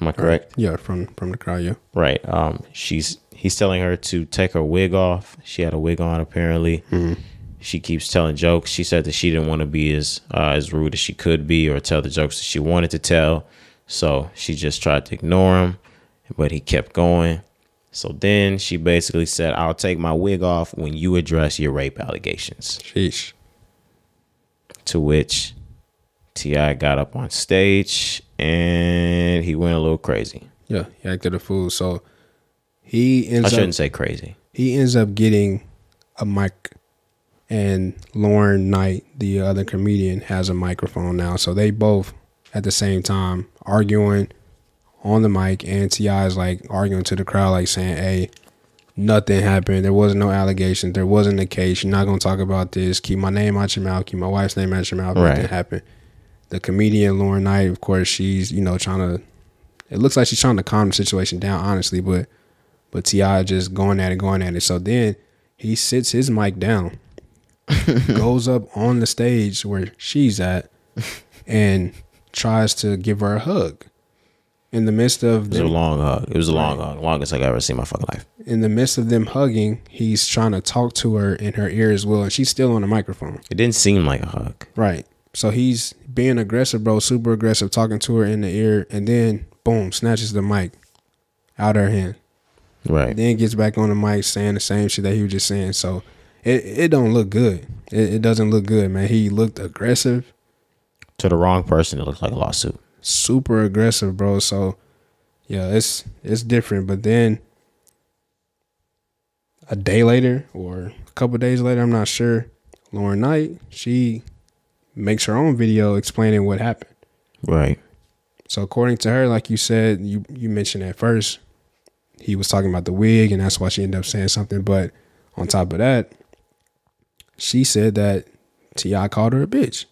Am I correct? Yeah, from from the crowd. Yeah. Right. Um, she's he's telling her to take her wig off. She had a wig on apparently. She keeps telling jokes. She said that she didn't want to be as uh, as rude as she could be or tell the jokes that she wanted to tell. So she just tried to ignore him, but he kept going. So then she basically said, "I'll take my wig off when you address your rape allegations." Sheesh. To which T.I. got up on stage and he went a little crazy. Yeah, he acted a fool. So he ends up shouldn't say crazy. he ends up getting a mic and Lauren Knight, the other comedian, has a microphone now. So they both at the same time arguing on the mic and T.I. is like arguing to the crowd like saying, Hey, nothing happened. There wasn't no allegations. There wasn't a case. You're not gonna talk about this. Keep my name out your mouth, keep my wife's name out your mouth. Right. Nothing happened. The comedian Lauren Knight, of course, she's, you know, trying to it looks like she's trying to calm the situation down, honestly, but but T.I. just going at it, going at it. So then he sits his mic down, [laughs] goes up on the stage where she's at, and tries to give her a hug. In the midst of It was a long hug. It was a long hug, longest I've ever seen in my fucking life. in the midst of them hugging, he's trying to talk to her in her ear as well, and she's still on the microphone. It didn't seem like a hug. Right. So he's being aggressive, bro, super aggressive, talking to her in the ear, and then boom, snatches the mic out of her hand. Right. then gets back on the mic saying the same shit that he was just saying. So it it don't look good. It, it doesn't look good, man. He looked aggressive, To the wrong person, it looked like a lawsuit. Super aggressive, bro. So yeah, it's it's different. But then a day later or a couple days later, I'm not sure. Lauren Knight, she makes her own video explaining what happened. Right. So according to her, like you said, you you mentioned at first, he was talking about the wig, and that's why she ended up saying something. But on top of that, she said that T.I. called her a bitch.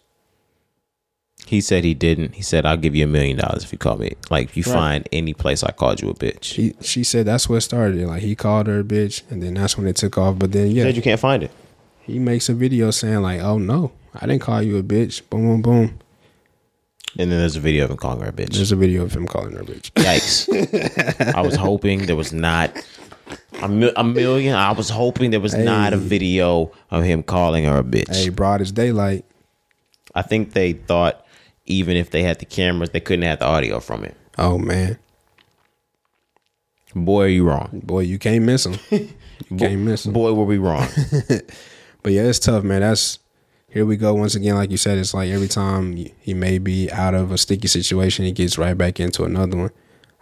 He said he didn't. He said, I'll give you a million dollars if you call me. Like, if you Right. find any place I called you a bitch. She she said that's what started it. Like he called her a bitch, and then that's when it took off. But then yeah, said you can't find it. he makes a video saying like, "Oh no, I didn't call you a bitch." Boom, boom, boom. And then there's a video of him calling her a bitch. There's a video of him calling her a bitch. Yikes. [laughs] I was hoping there was not a, mil- a million. I was hoping there was not a video of him calling her a bitch. hey, broad as daylight. I think they thought even if they had the cameras, they couldn't have the audio from it. Oh man, Boy, are you wrong. boy, you can't miss him. [laughs] You can't miss him. Boy, were we wrong. [laughs] But yeah, it's tough, man. That's here we go once again. Like you said, it's like every time he may be out of a sticky situation, he gets right back into another one.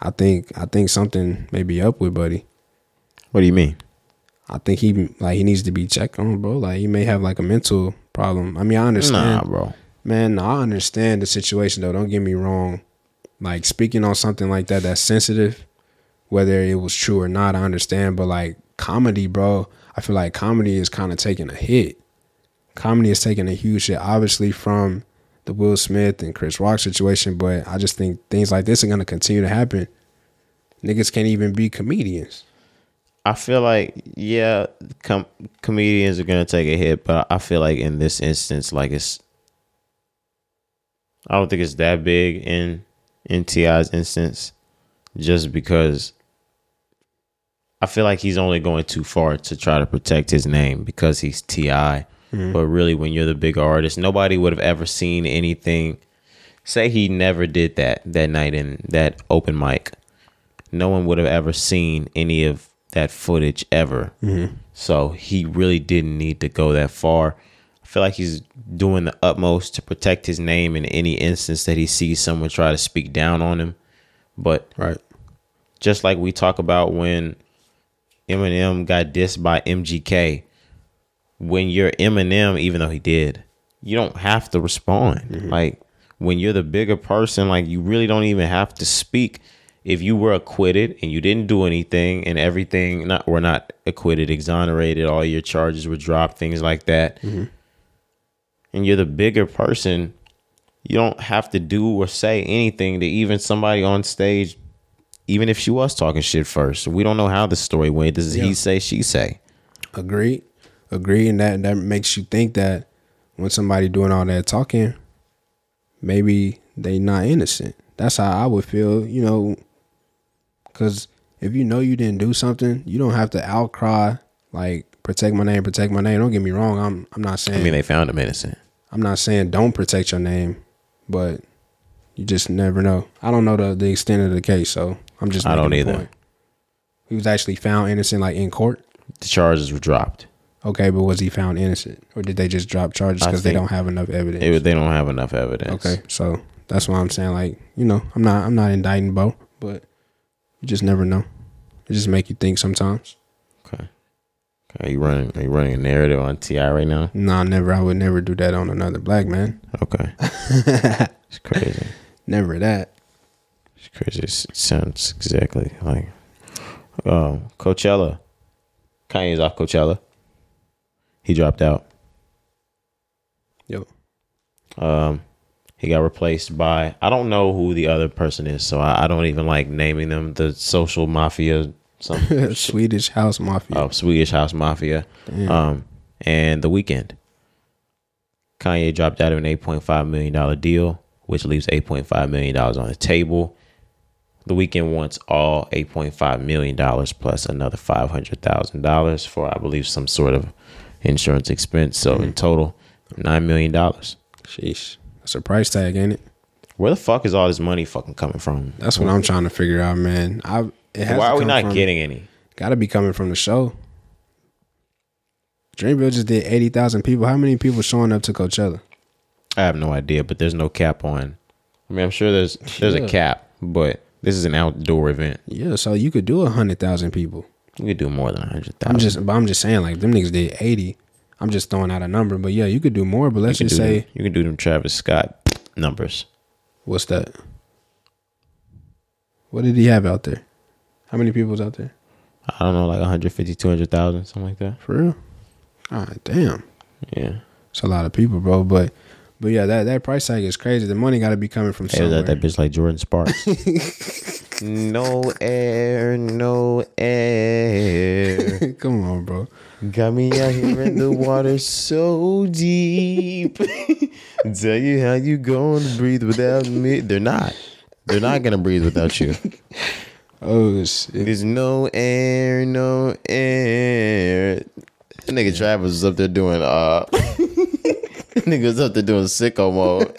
I think I think something may be up with Buddy. what do you mean? I think he like he needs to be checked on, bro. Like he may have like a mental problem. I mean, I understand, Nah, bro. Man. I understand the situation though. Don't get me wrong. Like speaking on something like that that's sensitive, whether it was true or not, I understand. But like comedy, bro, I feel like comedy is kind of taking a hit. Comedy is taking a huge hit, obviously from the Will Smith and Chris Rock situation. But I just think things like this are gonna continue to happen. Niggas can't even be comedians. I feel like yeah, com- comedians are gonna take a hit, but I feel like in this instance, like it's, I don't think it's that big in in T.I.'s instance, just because I feel like he's only going too far to try to protect his name because he's Ti. Mm-hmm. But really, when you're the bigger artist, nobody would have ever seen anything. Say he never did that that night in that open mic no one would have ever seen any of that footage ever. Mm-hmm. So he really didn't need to go that far. I feel like he's doing the utmost to protect his name in any instance that he sees someone try to speak down on him. But Right. just like we talk about when Eminem got dissed by MGK, when you're Eminem, even though he did, you don't have to respond. Mm-hmm. Like when you're the bigger person, like you really don't even have to speak. If you were acquitted and you didn't do anything and everything not were not acquitted, exonerated, all your charges were dropped, things like that, mm-hmm. And you're the bigger person, you don't have to do or say anything to even somebody on stage even if she was talking shit first. We don't know how the story went. This is he say, she say. Agreed. Agreed. And that that makes you think that when somebody doing all that talking, maybe they not innocent. That's how I would feel, you know. Cause if you know you didn't do something, you don't have to outcry like protect my name, protect my name. Don't get me wrong. I'm I'm not saying I mean, they found him innocent. I'm not saying don't protect your name, but you just never know. I don't know the, the extent of the case, so I'm just I don't either. point. He was actually found innocent like in court. The charges were dropped. Okay, but was he found innocent, or did they just drop charges because they don't have enough evidence? It, they don't have enough evidence. okay, so that's why I'm saying like you know I'm not I'm not indicting Bo, but you just never know. It just make you think sometimes. Are you running? Are you running a narrative on T.I. right now? Nah, never. I would never do that on another black man. Okay. [laughs] it's crazy. Never that. It's crazy. It sounds exactly like um, Coachella. Kanye's off Coachella. He dropped out. Yo, Um, he got replaced by I don't know who the other person is, so I, I don't even like naming them. The social mafia, some [laughs] Swedish House Mafia. uh, Swedish House Mafia, um, and The Weeknd. Kanye dropped out of an eight point five million dollar deal, which leaves eight point five million dollars on the table. The Weeknd wants all eight point five million dollars plus another five hundred thousand dollars for I believe some sort of insurance expense. So in total, nine million dollars. Sheesh, that's a price tag, ain't it? Where the fuck is all this money fucking coming from? That's what I'm trying to figure out, man. I Why are we not from- getting any? Got to be coming from the show. Dreamville just did eighty thousand people. How many people showing up to Coachella? I have no idea, but there's no cap on. I mean, I'm sure there's there's Yeah. a cap, but this is an outdoor event. Yeah, so you could do a hundred thousand people. You could do more than a hundred I'm just, but I'm just saying, like them niggas did eighty. I'm just throwing out a number, but yeah, you could do more. But let's just do say, you can do them Travis Scott numbers. what's that? What did he have out there? How many people's out there? I don't know, like 150, 200,000, something like that. For real? God damn. Yeah. It's a lot of people, bro. But but yeah, that, that price tag is crazy. The money got to be coming from Hey, somewhere. that, that bitch like Jordin Sparks? [laughs] no air, no air. [laughs] Come on, bro. Got me out here in the water so deep. [laughs] Tell you how you gonna breathe without me. They're not. They're not gonna breathe without you. Oh shit. There's no air, no air. That nigga Travis was up there doing uh [laughs] nigga was up there doing sicko mode.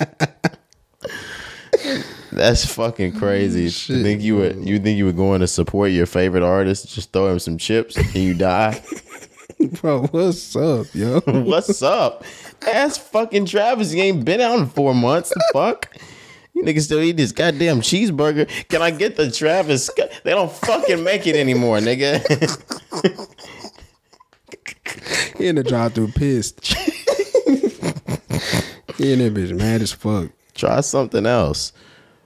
That's fucking crazy. Shit, you think you would you think you were going to support your favorite artist, just throw him some chips and you die? [laughs] Bro, what's up, yo? [laughs] What's up? Ask fucking Travis. He ain't been out in four months. The fuck? You niggas still eat this goddamn cheeseburger. Can I get the Travis? They don't fucking make it anymore, nigga. he in the drive through pissed. he in that bitch mad as fuck. Try something else.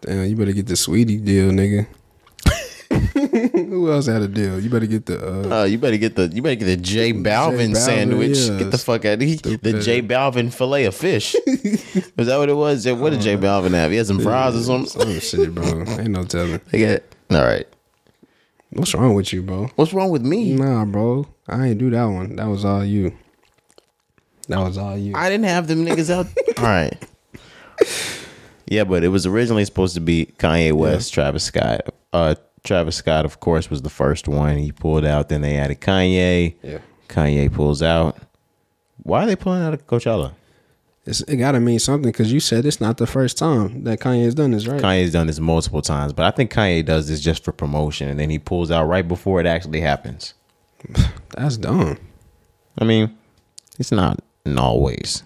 Damn, you better get the Saweetie deal, nigga. [laughs] Who else had a deal? You better get the uh Uh, you better get the you better get the J Balvin Balvin, sandwich. yeah. Get the fuck out of here. The. J Balvin fillet of fish. Was that what it was? What did J Balvin have? He had some fries or something. some shit, bro. Ain't no telling. [laughs] They got all right. What's wrong with you, bro? What's wrong with me? Nah, bro. I ain't do that one. That was all you. That was all you. I didn't have them niggas out. [laughs] All right. Yeah, but it was originally supposed to be Kanye West, Travis Scott. Uh, Travis Scott, of course, was the first one. He pulled out. Then they added Kanye. Yeah. Kanye pulls out. Why are they pulling out of Coachella? It's, it gotta mean something because you said it's not the first time that Kanye's done this, right? Kanye's done this multiple times, but I think Kanye does this just for promotion, and then he pulls out right before it actually happens. [sighs] That's dumb. I mean, it's not in always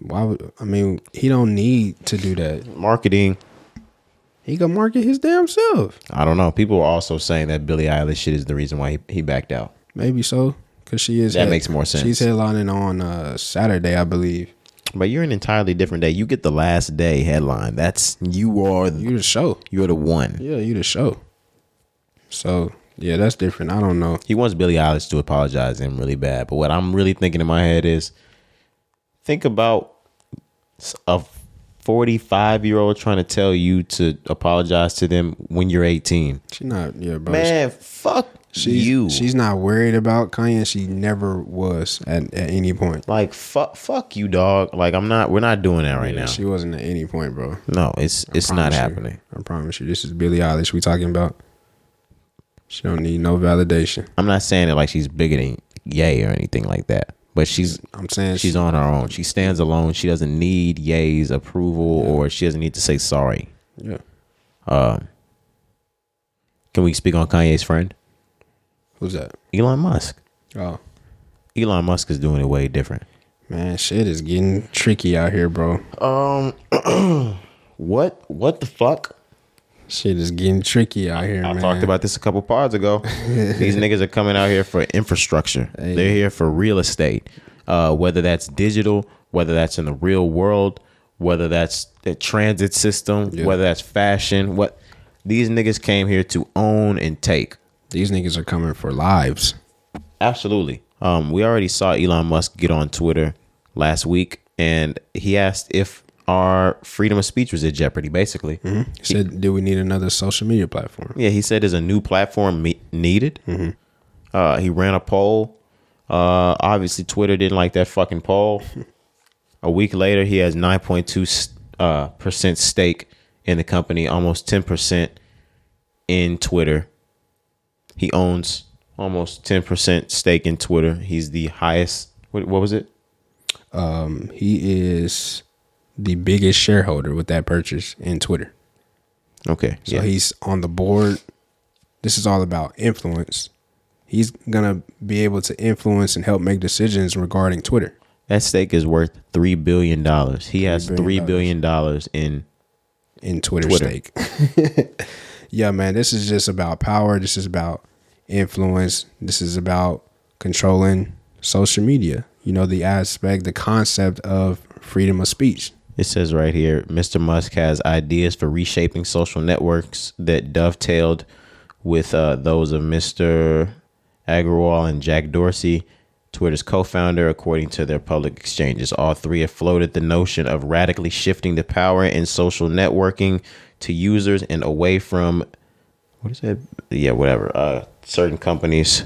Why would I mean he don't need to do that. marketing. He can market his damn self. I don't know. People are also saying that Billie Eilish shit is the reason why he, he backed out. Maybe so. Cause she is That makes more sense. She's headlining on uh, Saturday, I believe. But you're an entirely different day. You get the last day headline. That's you are You the show. you're the one. Yeah, you the show. So yeah, that's different. I don't know. He wants Billie Eilish to apologize to him really bad. But what I'm really thinking in my head is think about a 45 year old trying to tell you to apologize to them when you're 18. She not yeah, bro. Man, fuck she's, you. She's not worried about Kanye. She never was at, at any point. like fuck fuck you dog. Like I'm not we're not doing that right Yeah, now. She wasn't at any point, bro. no, it's it's not Promise you. happening. I promise you. This is Billie Eilish we talking about. She don't need no validation. I'm not saying it like she's bigger than Ye or anything like that. But she's I'm saying she's she- on her own. She stands alone. She doesn't need Ye's approval or she doesn't need to say sorry. Yeah. Can we speak on Kanye's friend? Who's that? Elon Musk. Oh Elon Musk is doing it way different. man, shit is getting tricky out here, bro. Um [clears throat] What what the fuck? Shit is getting tricky out here, I man. talked about this a couple pods ago. [laughs] These niggas are coming out here for infrastructure. They're here for real estate. Uh, whether that's digital, whether that's in the real world, whether that's the transit system, Yeah. whether that's fashion, what these niggas came here to own and take. These niggas are coming for lives. Absolutely. Um, we already saw Elon Musk get on Twitter last week, and he asked if our freedom of speech was at jeopardy. Basically, He said, "Do we need another social media platform?" yeah, he said there's a new platform me- needed. Uh, he ran a poll. Uh, obviously, Twitter didn't like that fucking poll. [laughs] a week later, he has 9.2 uh, percent stake in the company, almost 10 percent in Twitter. He owns almost 10 percent stake in Twitter. He's the highest. What, what was it? Um, he is the biggest shareholder with that purchase in Twitter. Okay, So yeah. he's on the board. This is all about influence. He's gonna be able to influence and help make decisions regarding Twitter. that stake is worth three billion dollars. He has billion three dollars. billion dollars in in Twitter, Twitter. stake. [laughs] yeah, man, this is just about power. This is about influence. This is about controlling social media. You know, the aspect, the concept of freedom of speech. It says right here, Mr. Musk has ideas for reshaping social networks that dovetailed with uh, those of Mr. Agrawal and Jack Dorsey, Twitter's co-founder, according to their public exchanges. All three have floated the notion of radically shifting the power in social networking to users and away from what is it? Yeah, whatever. Uh, certain companies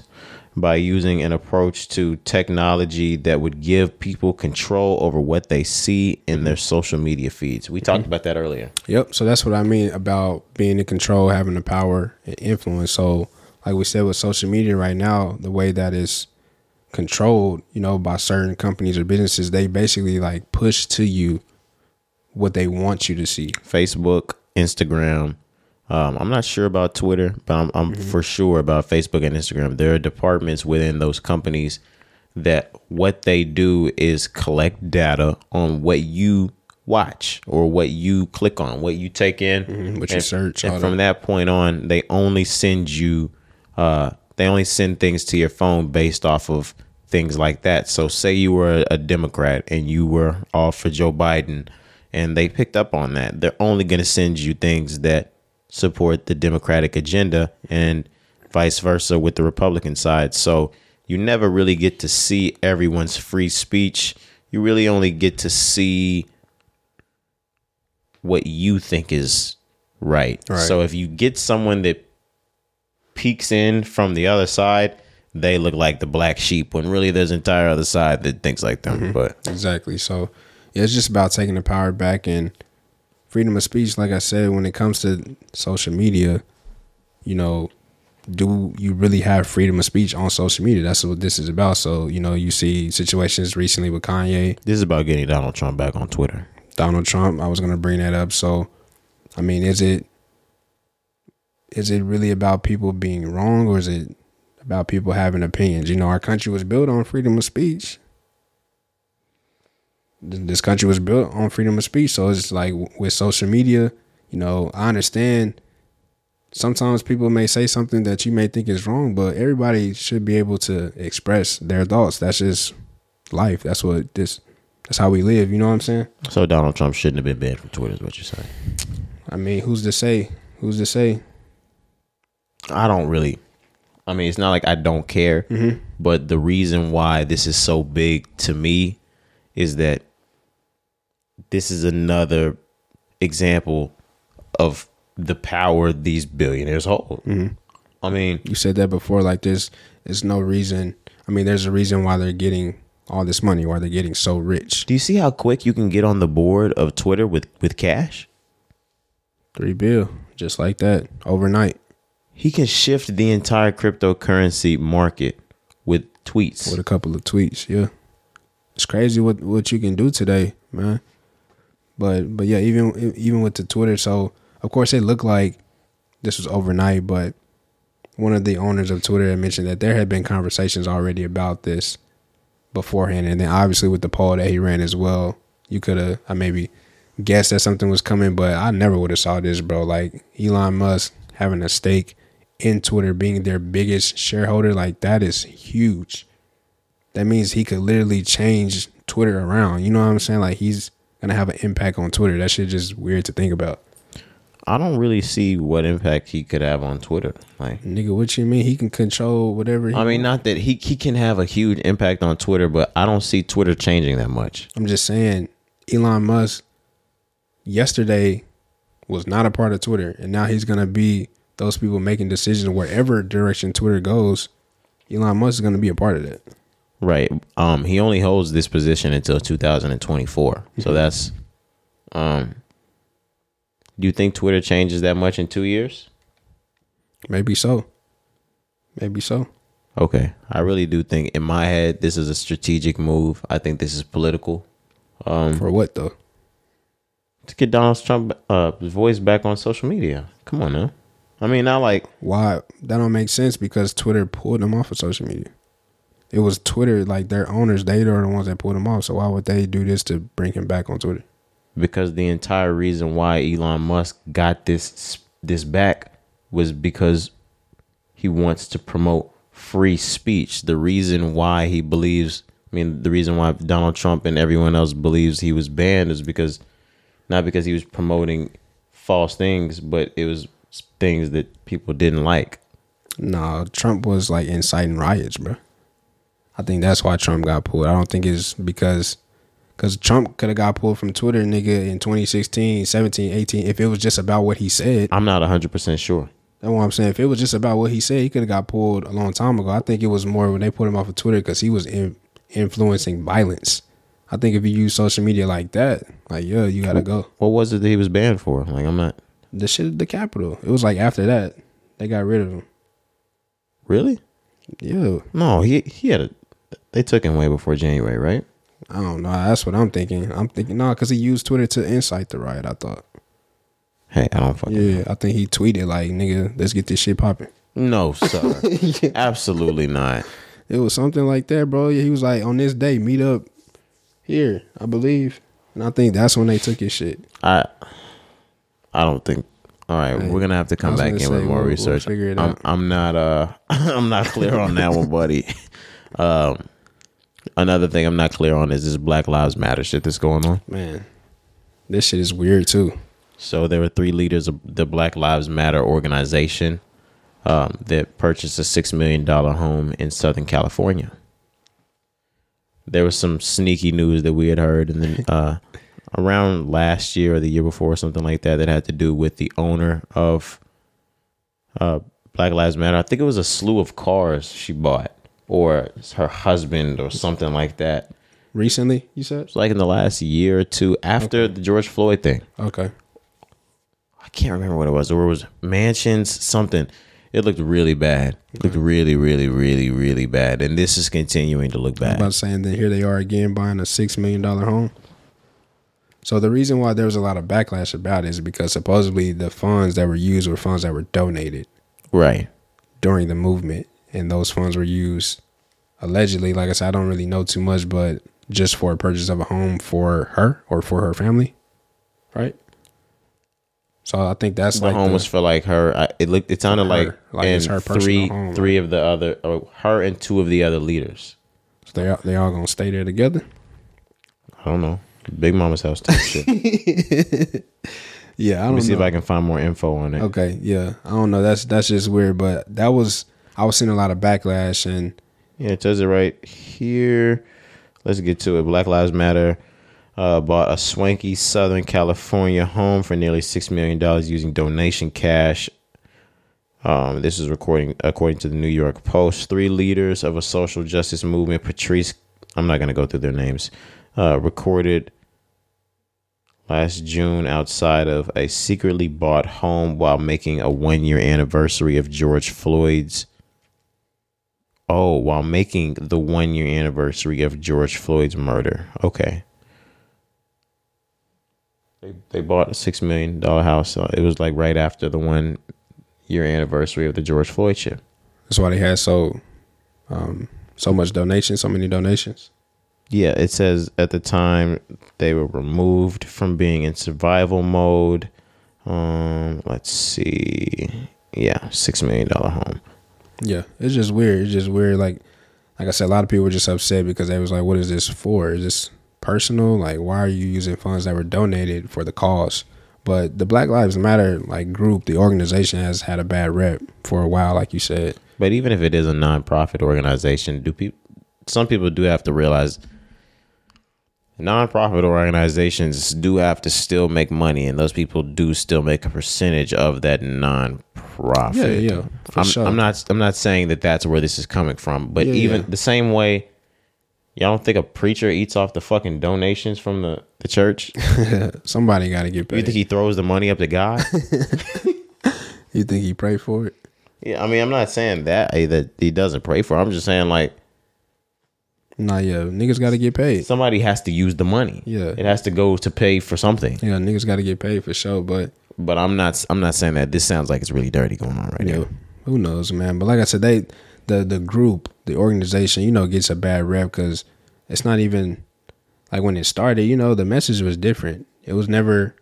by using an approach to technology that would give people control over what they see in their social media feeds. We talked mm-hmm. about that earlier. Yep. So that's what I mean about being in control, having the power and influence. So, like we said with social media right now, the way that is controlled, you know, by certain companies or businesses, they basically like push to you what they want you to see. Facebook, Instagram. Um, I'm not sure about Twitter, but I'm, I'm for sure about Facebook and Instagram. There are departments within those companies that what they do is collect data on what you watch or what you click on, what you take in, what you search, And from that point on, they only send you, uh, they only send things to your phone based off of things like that. So, say you were a Democrat and you were all for Joe Biden, and they picked up on that. They're only going to send you things that support the Democratic agenda, and vice versa with the Republican side. So, you never really get to see everyone's free speech. You really only get to see what you think is right. Right. So if you get someone that peeks in from the other side, they look like the black sheep when really there's an entire other side that thinks like them. Mm-hmm. But Exactly. So yeah, it's just about taking the power back and freedom of speech. Like I said, when it comes to social media, you know, do you really have freedom of speech on social media? That's what this is about. So you know, you see situations recently with Kanye, this is about getting Donald Trump back on Twitter. Donald Trump. I was gonna bring that up. So, I mean, is it is it really about people being wrong, or is it about people having opinions? You know, our country was built on freedom of speech. Th- This country was built on freedom of speech. So it's like with social media, you know, I understand. Sometimes people may say something that you may think is wrong, but everybody should be able to express their thoughts. That's just life. That's what this. That's how we live. You know what I'm saying? So Donald Trump shouldn't have been banned from Twitter, is what you're saying. I mean, who's to say? Who's to say? I don't really. I mean, it's not like I don't care, mm-hmm. but the reason why this is so big to me is that this is another example of the power these billionaires hold. Mm-hmm. I mean, You said that before. Like, there's there's no reason. I mean, there's a reason why they're getting all this money. Why they're getting so rich? do you see how quick you can get on the board of Twitter with with cash? Three bill, just like that, overnight He can shift the entire cryptocurrency market with tweets. with a couple of tweets. Yeah, it's crazy what what you can do today, man. But but yeah, even even with the Twitter, so of course it looked like this was overnight, but one of the owners of Twitter had mentioned that there had been conversations already about this beforehand, and then obviously with the poll that he ran as well, you could have I maybe guessed that something was coming, but I never would have saw this, bro. Like Elon Musk having a stake in Twitter, being their biggest shareholder, like that is huge. That means he could literally change Twitter around. You know what I'm saying? Like he's gonna have an impact on Twitter. That shit just weird to think about. I don't really see what impact he could have on Twitter. Like Nigga, what you mean? He can control whatever. He I mean, not that he he can have a huge impact on Twitter, but I don't see Twitter changing that much. I'm just saying, Elon Musk yesterday was not a part of Twitter, and now he's gonna be those people making decisions wherever direction Twitter goes. Elon Musk is gonna be a part of that. Right. Um. He only holds this position until 2024. So that's. Um. Do you think Twitter changes that much in two years? Maybe so. Maybe so. Okay. I really do think, in my head, this is a strategic move. I think this is political Um, For what though? to get Donald Trump uh voice back on social media. Come on now. I mean, not like Why? That don't make sense because Twitter pulled him off of social media. It was Twitter, like their owners, they are the ones that pulled him off. So why would they do this to bring him back on Twitter? because the entire reason why Elon Musk got this this back was because he wants to promote free speech. The reason why he believes, I mean, the reason why Donald Trump and everyone else believes he was banned is because not because he was promoting false things, but it was things that people didn't like. No, Trump was like inciting riots, bro. I think that's why Trump got pulled. I don't think it's because because Trump could have got pulled from Twitter, nigga, in 2016, 17, 18. If it was just about what he said, I'm not 100% sure. that's what I'm saying. If it was just about what he said, he could have got pulled a long time ago. I think it was more when they put him off of Twitter because he was in, influencing violence. I think if you use social media like that, like yeah, you gotta go. What was it that he was banned for? Like, I'm not The shit at the Capitol. It was like after that they got rid of him. really. Yeah, No, he he had a. They took him way before January, right? I don't know. That's what I'm thinking. I'm thinking no, because he used Twitter to incite the riot. I thought. Hey, I don't fucking. Yeah, I think he tweeted like, "Nigga, let's get this shit popping." No, [laughs] sir. Absolutely not. It was something like that, bro. Yeah, he was like, "On this day, meet up here," I believe, and I think that's when they took his shit. I I don't think. All right, Hey, we're gonna have to come back in with more we'll- we'll research. it I'm. I'm not. Uh, [laughs] I'm not clear on that one, buddy. [laughs] Um, another thing I'm not clear on is this Black Lives Matter shit that's going on. Man, this shit is weird too. So there were three leaders of the Black Lives Matter organization um, that purchased a six million dollar home in Southern California. There was some sneaky news that we had heard, and then [laughs] uh, around last year or the year before, something like that, that had to do with the owner of uh, Black Lives Matter. I think it was a slew of cars she bought, or her husband, or something like that. Recently, you said? It's like in the last year or two after the George Floyd thing. Okay. I can't remember what it was. Or it was mansions, something. It looked really bad. It looked really, really, really, really bad. And this is continuing to look bad. I'm about saying that here they are again buying a six million dollar home. So the reason why there was a lot of backlash about it is because supposedly the funds that were used were funds that were donated Right. during the movement, and those funds were used allegedly. Like I said, I don't really know too much, but just for a purchase of a home for her or for her family, right? So I think that's The like home the- was for like her. I, it looked. It sounded her. like, Like and it's her three, home, three of the other, or her and two of the other leaders. So they all, they all gonna stay there together. I don't know. Big Mama's house type shit. [laughs] Yeah, I Let me don't see know. if I can find more info on it. Okay, yeah, I don't know. That's that's just weird, but that was I was seeing a lot of backlash and Yeah, it says it right here. Let's get to it. Black Lives Matter uh, bought a swanky Southern California home for nearly six million dollars using donation cash. Um, this is recording according to the New York Post. Three leaders of a social justice movement, Patrice, I'm not going to go through their names, uh, recorded last June outside of a secretly bought home while making a one year anniversary of George Floyd's Oh, while making the one year anniversary of George Floyd's murder. Okay. They they bought a six million dollar house. It was like right after the one year anniversary of the George Floyd shit. that's why they had so um so much donation, so many donations. Yeah, it says at the time they were removed from being in survival mode. Um, let's see. Yeah, six million dollar home. Yeah, it's just weird. It's just weird. Like like I said, a lot of people were just upset because they was like, "What is this for? Is this personal? Like, why are you using funds that were donated for the cause?" But the Black Lives Matter like group, the organization has had a bad rep for a while, like you said. But even if it is a nonprofit organization, do people? Some people do have to realize nonprofit organizations do have to still make money, and those people do still make a percentage of that nonprofit. Yeah, yeah, for I'm, sure. I'm not. I'm not saying that that's where this is coming from, but Yeah, even yeah. the same way. Y'all don't think a preacher eats off the fucking donations from the, the church? [laughs] Somebody got to get You think he throws the money up to God? [laughs] you think he prayed for it? yeah, I mean, I'm not saying that eh, that he doesn't pray for. I'm just saying like Nah, yeah, niggas got to get paid. somebody has to use the money. Yeah. it has to go to pay for something. Yeah, niggas got to get paid for sure. But But I'm not. I'm not saying that. This sounds like it's really dirty going on right Yeah, now. who knows, man? But like I said, they the the group, the organization, you know, gets a bad rep because it's not even like when it started. You know, the message was different. It was never.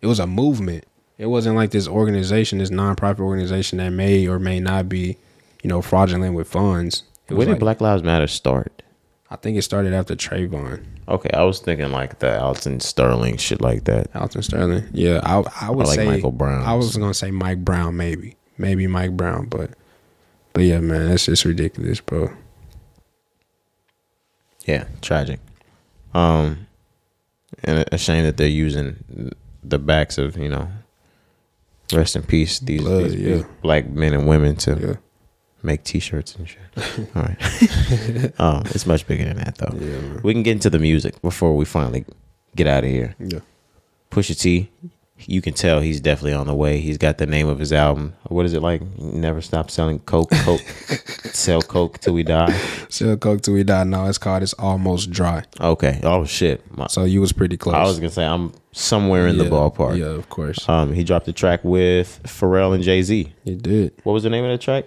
It was a movement. It wasn't like this organization, this nonprofit organization that may or may not be, you know, fraudulent with funds. It Where did like, Black Lives Matter start? I think it started after Trayvon, Okay, I was thinking like the Alton Sterling shit like that. Alton Sterling. Yeah, I I would like say Michael Brown. I was gonna say Mike Brown, maybe, maybe Mike Brown, but but yeah, man, that's just ridiculous, bro. Yeah, tragic. Um, and a- shame that they're using the backs of you know, rest in peace these, Blood, these, yeah. these black men and women to Yeah. Make T-shirts and shit. [laughs] All right. um, [laughs] it's much bigger than that though. Yeah. We can get into the music before we finally get out of here. Yeah. Pusha T, you can tell he's definitely on the way. He's got the name of his album. What is it like? Never stop selling coke, coke, [laughs] sell coke till we die. Sell Coke till we die. No, it's called It's Almost Dry. Okay. Oh shit. My- So you was pretty close. I was gonna say I'm somewhere in the ballpark. Yeah, of course. Um, he dropped a track with Pharrell and Jay Z. You did. What was the name of the track?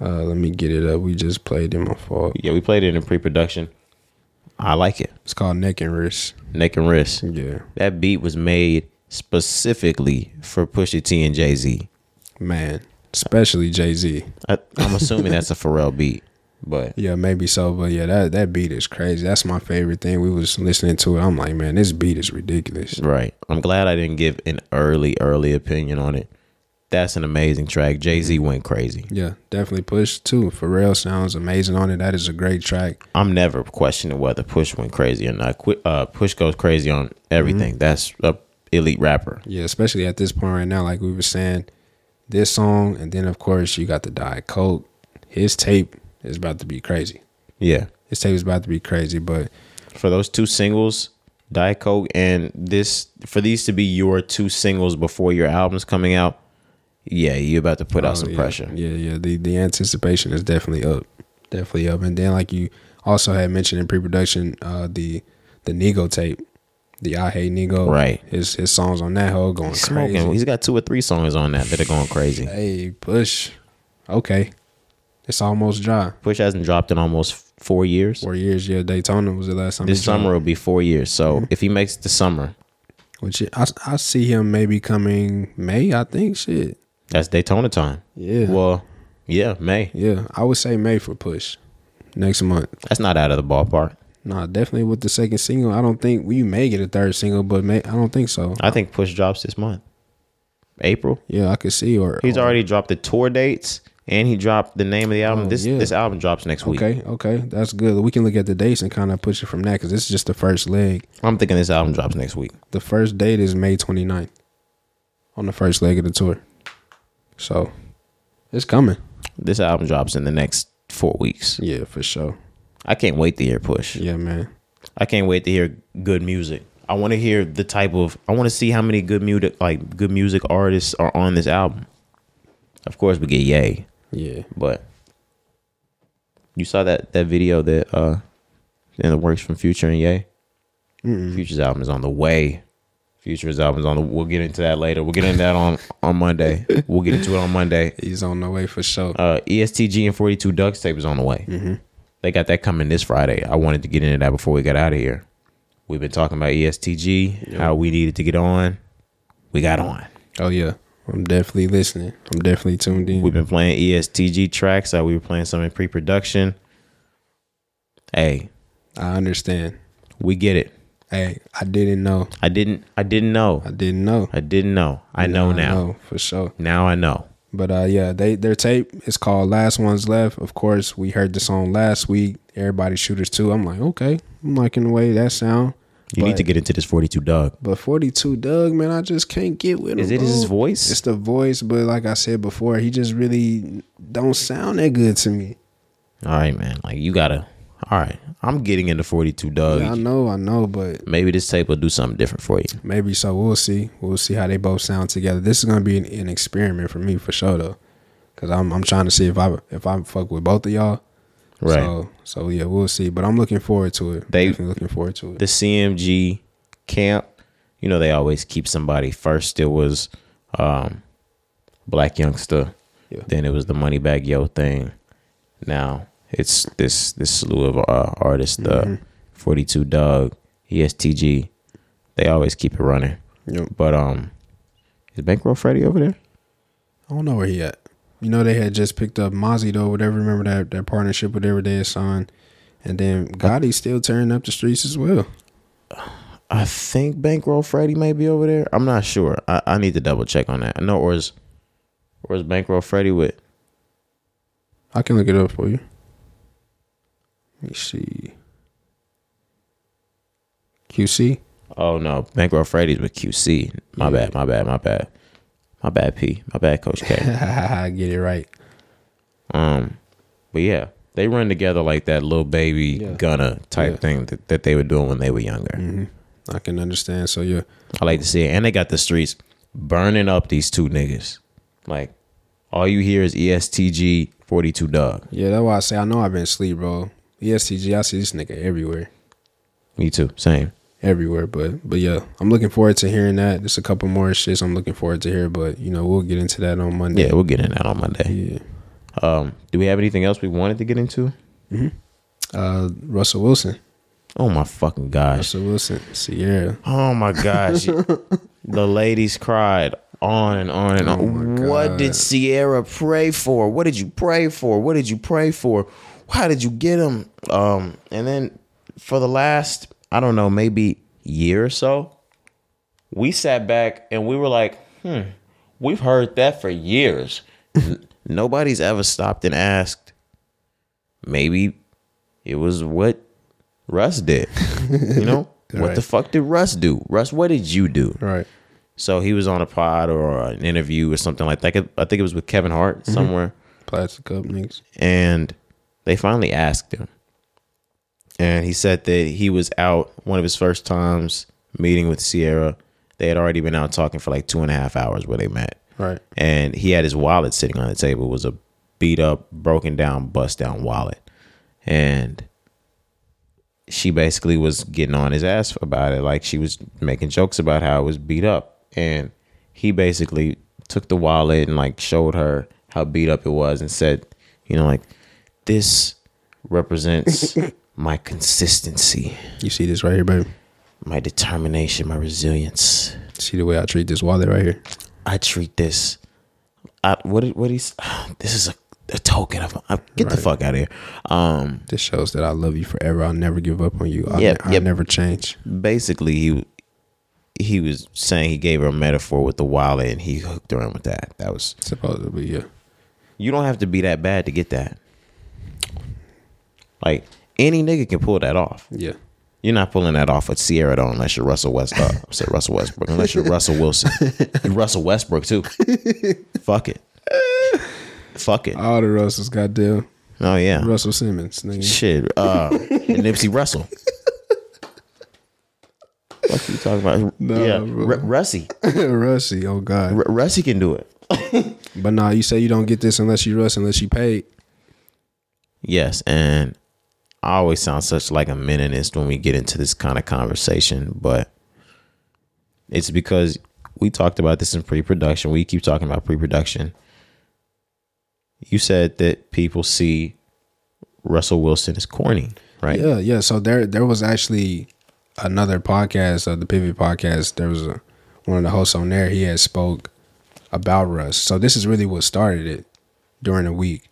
Uh, let me get it up. We just played it. My fault. Yeah, we played it in pre-production. I like it. It's called Neck and Wrist. Neck and wrist. Yeah, That beat was made specifically for Pusha T and Jay Z. man. Especially Jay Z. I'm assuming that's a Pharrell beat, but Yeah, maybe so, but yeah, that that beat is crazy. That's my favorite thing. We was listening to it. I'm like, man, this beat is ridiculous. right. I'm glad I didn't give an early, early opinion on it. That's an amazing track. Jay Z went crazy. Yeah, definitely Push too. Pharrell sounds amazing on it. That is a great track. I'm never questioning whether Push went crazy or not. Uh, Push goes crazy on everything. That's a elite rapper. Yeah, especially at this point right now, like we were saying, this song, and then of course you got the Diet Coke. His tape is about to be crazy. Yeah. His tape is about to be crazy, but For those two singles, Diet Coke and this for these to be your two singles before your album's coming out, yeah, you're about to put out Oh, some yeah. pressure. Yeah, yeah. The the anticipation is definitely up, definitely up. And then like you also had mentioned in pre-production, uh, the the NIGO tape, the I Hate NIGO. Right. His his songs on that hoe going He's smoking. crazy. He's got two or three songs on that that are going crazy. Hey, push. Okay, it's almost dry. Push hasn't dropped in almost four years. Four years. Yeah, Daytona was the last time. This summer will be four years. So if he makes it the summer, Which I I see him maybe coming May. I think shit. That's Daytona time. Yeah. Well, yeah, May. Yeah, I would say May for push next month. That's not out of the ballpark. Nah, definitely with the second single. I don't think we may get a third single, but may I don't think so. I think Push drops this month. April. Yeah, I could see. Or He's or- already dropped the tour dates and he dropped the name of the album. Oh, this yeah. this album drops next week. Okay, okay, that's good. We can look at the dates and kind of push it from that because this is just the first leg. I'm thinking this album drops next week. The first date is May 29th on the first leg of the tour. So it's coming. This album drops in the next four weeks. Yeah, for sure. I can't wait to hear Push. Yeah, man. I can't wait to hear good music. I want to hear the type of. I want to see how many good music, like good music artists, are on this album. Of course, we get Ye. Yeah. but you saw that that video that uh in the works from Future and Ye. Future's album is on the way. Future's albums on the. We'll get into that later. We'll get into that on on Monday. We'll get into it on Monday. He's on the way for sure. Uh, EST Gee and 42 Dugg's tape is on the way. Mm-hmm. They got that coming this Friday. I wanted to get into that before we got out of here. We've been talking about EST Gee, how we needed to get on. We got on. oh yeah, I'm definitely listening. I'm definitely tuned in. We've been playing EST Gee tracks. Uh, we were playing some in pre production. Hey, I understand. we get it. Hey, I didn't know. I didn't. I didn't know. I didn't know. I didn't know. I know now. know, for sure. Now I know. But uh yeah, they their tape is called Last Ones Left. Of course, we heard the song last week. Everybody shooters too. I'm like, okay, I'm liking the way that sound. You need to get into this 42 Dugg. But 42 Dugg, man, I just can't get with him. Is it his voice? It's the voice, but like I said before, he just really don't sound that good to me. All right, man. Like you gotta. All right, I'm getting into 42 Dugg. Yeah, I know, I know, but Maybe this tape will do something different for you. maybe so. We'll see. We'll see how they both sound together. This is gonna be an, an experiment for me for sure, though, because I'm I'm trying to see if I if I fuck with both of y'all. Right. So so yeah, we'll see. But I'm looking forward to it. They- Definitely looking forward to it. the CMG camp, you know, they always keep somebody. First, it was um, Blac Youngsta. Yeah. Then it was the Moneybagg Yo thing. Now it's this this slew of uh, artists, the 42 Dugg, E EST Gee. They always keep it running. Yep. But um, is Bankroll Freddie over there? I don't know where he at. You know they had just picked up Mozzy though, whatever. Remember that that partnership, whatever they signed, and then Gotti's still tearing up the streets as well. I think Bankroll Freddie may be over there. I'm not sure. I, I need to double check on that. I know, or is or is Bankroll Freddie with? I can look it up for you. Let me see. QC. Oh no, Bankroll Freddie's with QC. My bad, my bad, my bad, my bad. P, my bad, Coach K. I [laughs] get it right. um, but yeah, they run together like that Lil Baby Yeah. Gunna type Yeah. thing that, that they were doing when they were younger. hmm I can understand. So yeah, I like to see it, and they got the streets burning up these two niggas. Like all you hear is EST Gee forty two Dugg. yeah. That's why I say I know I've been asleep, bro. E EST Gee, I see this nigga everywhere, Me too, same. everywhere. But but yeah, I'm looking forward to hearing that. There's a couple more shits I'm looking forward to hear, but you know we'll get into that on Monday. Yeah, we'll get in that on Monday. Yeah. Um, do we have anything else we wanted to get into? Uh, Russell Wilson. Oh my fucking gosh! Russell Wilson. Ciara. Oh my gosh. [laughs] the ladies cried on and on and Oh on. my what did Ciara pray for? What did you pray for? What did you pray for? How did you get him? Um, and then for the last, I don't know, maybe year or so, we sat back and we were like, hmm, we've heard that for years. [laughs] Nobody's ever stopped and asked. Maybe it was what Russ did. You know? [laughs] What the fuck did Russ do? Russ, what did you do? Right. So he was on a pod or an interview or something like that. I think it was with Kevin Hart somewhere, Plastic cup niggas. and they finally asked him, and he said that he was out one of his first times meeting with Ciara. They had already been out talking for like two and a half hours where they met Right. and he had his wallet sitting on the table. It was a beat up, broken down, bust down wallet, and she basically was getting on his ass about it. Like she was making jokes about how it was beat up, and he basically took the wallet and like showed her how beat up it was, and said, you know, like this represents [laughs] my consistency, You see this right here, baby. my determination, my resilience. See the way I treat this wallet right here. I treat this. I, what did- what he's [sighs] this is a, a token of I, get the fuck out of here. Um, This shows that I love you forever. I'll never give up on you. I'll, Yep, I'll yep. never change. basically he he was saying he gave her a metaphor with the wallet and he hooked her in with that. That was Supposedly, yeah. you don't have to be that bad to get that. Like any nigga can pull that off. Yeah. You're not pulling that off with Ciara though, unless you're Russell West. Uh, I said Russell Westbrook. Unless you're Russell Wilson, you're Russell Westbrook too. [laughs] Fuck it. Fuck it. All the Russells, goddamn. Oh yeah. Russell Simmons, nigga. Shit, uh, and Nipsey Russell. What are you talking about? Nah, yeah. R- Russie. [laughs] Russie, oh God. R- Russie can do it. But nah, you say you don't get this unless you Russ, unless you paid. Yes, and I always sound such like a meninist when we get into this kind of conversation, but it's because we talked about this in pre-production. We keep talking about pre-production. You said that people see Russell Wilson as corny, right? Yeah, yeah. So there, there was actually another podcast, uh, the Pivot Podcast. There was a, one of the hosts on there. He had spoke about Russ. So this is really what started it during the week.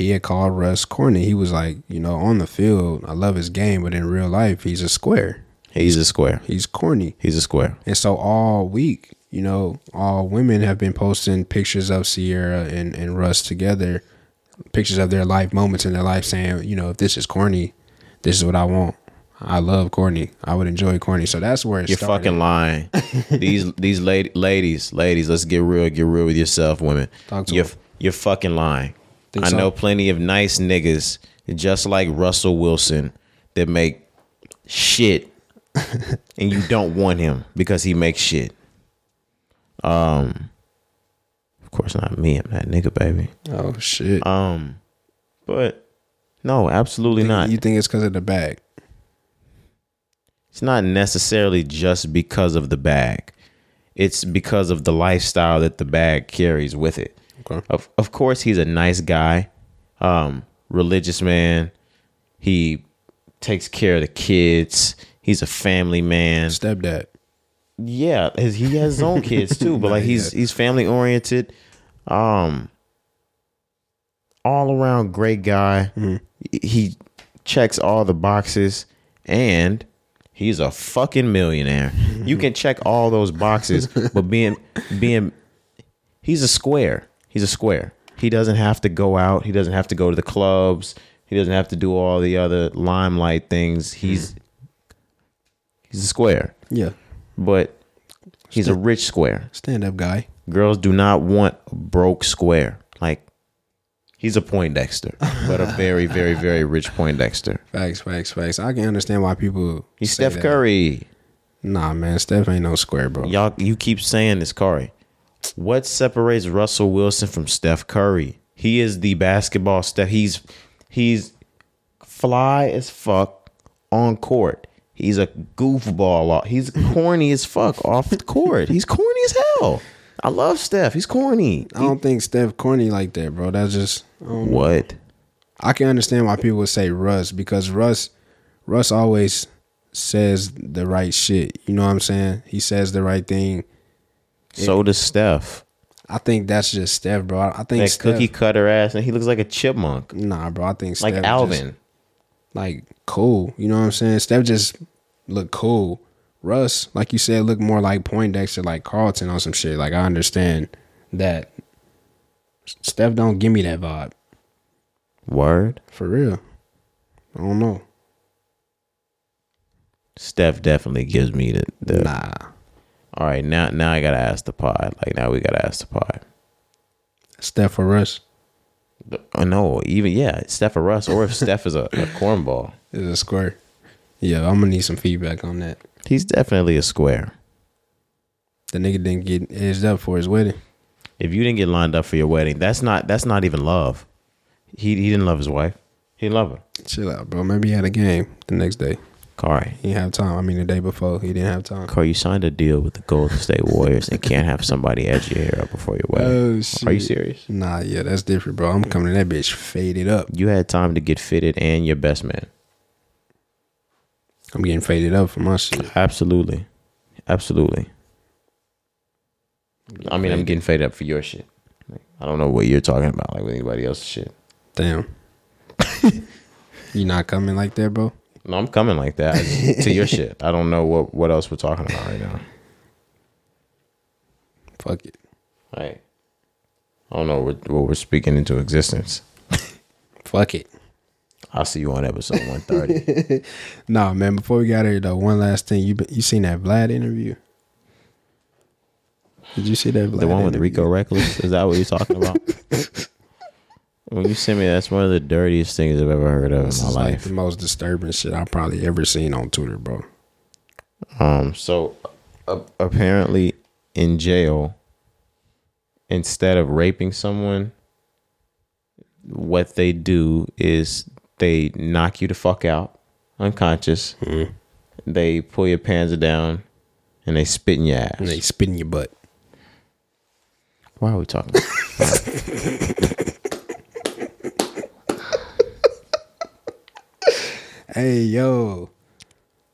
He had called Russ corny. He was like, you know, on the field, I love his game, but in real life, he's a square. He's a square. He's corny. He's a square. And so all week, you know, all women have been posting pictures of Ciara and, and Russ together, pictures of their life moments in their life saying, you know, if this is corny, this is what I want. I love corny. I would enjoy corny. So that's where You're started. fucking lying. [laughs] these these lady, ladies, ladies, let's get real. Get real with yourself, women. Talk to you're you're fucking lying. Think I so? know plenty of nice niggas just like Russell Wilson that make shit, [laughs] and you don't want him because he makes shit. Um, of course not me. I'm that nigga, baby. Oh shit. Um, but no, absolutely not. You think it's because of the bag? it's not necessarily just because of the bag. It's because of the lifestyle that the bag carries with it. Okay. Of of course he's a nice guy, um, religious man. He takes care of the kids. He's a family man. Stepdad. Yeah, his, he has his own kids too, but [laughs] like he's he's family oriented. Um all around great guy. He checks all the boxes and he's a fucking millionaire. you can check all those boxes, [laughs] but being being he's a square. He's a square. He doesn't have to go out. He doesn't have to go to the clubs. He doesn't have to do all the other limelight things. He's mm-hmm. he's a square Yeah. but he's a rich square. Stand up guy. Girls do not want a broke square. Like he's a Poindexter, but a [laughs] very, very, very rich Poindexter. Facts, facts, facts. I can understand why people. He's Steph that. Curry. Nah, man. Steph ain't no square, bro. Y'all, you keep saying this, Curry. What separates Russell Wilson from Steph Curry? He is the basketball Steph. He's he's fly as fuck on court. He's a goofball. He's corny as fuck off the court. He's corny as hell. I love Steph. He's corny. I don't think Steph corny like that, bro. That's just. Know. What? I can understand why people would say Russ because Russ Russ always says the right shit. You know what I'm saying? He says the right thing. So does Steph. I think that's just Steph, bro. I think That Steph, cookie cutter ass, and he looks like a chipmunk, Nah, bro. I think Steph like just, Alvin. like cool. You know what I'm saying? Steph just look cool. Russ, like you said, look more like Poindexter, like Carlton on some shit. Like I understand that. Steph don't give me that vibe Word. for real. I don't know. Steph definitely gives me the, the Nah. All right, now now I gotta ask the pod. Like now we gotta ask the pod. Steph or Russ uh, I know, even yeah, Steph or Russ, or if Steph is a, a cornball, is a square. Yeah, I'm gonna need some feedback on that. he's definitely a square. The nigga didn't get edged up for his wedding. If you didn't get lined up for your wedding, that's not that's not even love. He he didn't love his wife. He didn't love her. Chill out, bro. Maybe he had a game the next day. Corey, He didn't have time. I mean, the day before, he didn't have time. Corey, you signed a deal with the Golden State Warriors and can't have somebody edge your hair up before your wedding. Oh, shit. Are you serious? Nah, yeah, that's different, bro. I'm coming to that bitch faded up. You had time to get fitted and your best man. I'm getting faded up for my shit. Absolutely. Absolutely. I mean, I'm getting faded up for your shit. I don't know what you're talking about, like with anybody else's shit. Damn. [laughs] you not coming like that, bro? No, I'm coming like that to your [laughs] shit. I don't know what what else we're talking about right now. Fuck it. Like, I don't know what, what we're speaking into existence. [laughs] Fuck it. I'll see you on episode 130. [laughs] Nah, man. Before we got here, though, one last thing. You you seen that Vlad interview? Did you see that Vlad the one with interview? Rico Recklezz? Is that what you're talking about? When you sent me, that's one of the dirtiest things I've ever heard of This in my is like life. the most disturbing shit I've probably ever seen on Twitter, bro. Um, so uh, apparently in jail, instead of raping someone, what they do is they knock you the fuck out, unconscious. They pull your pants down, and they spit in your ass. And they spit in your butt. Why are we talking? [laughs] Hey, yo.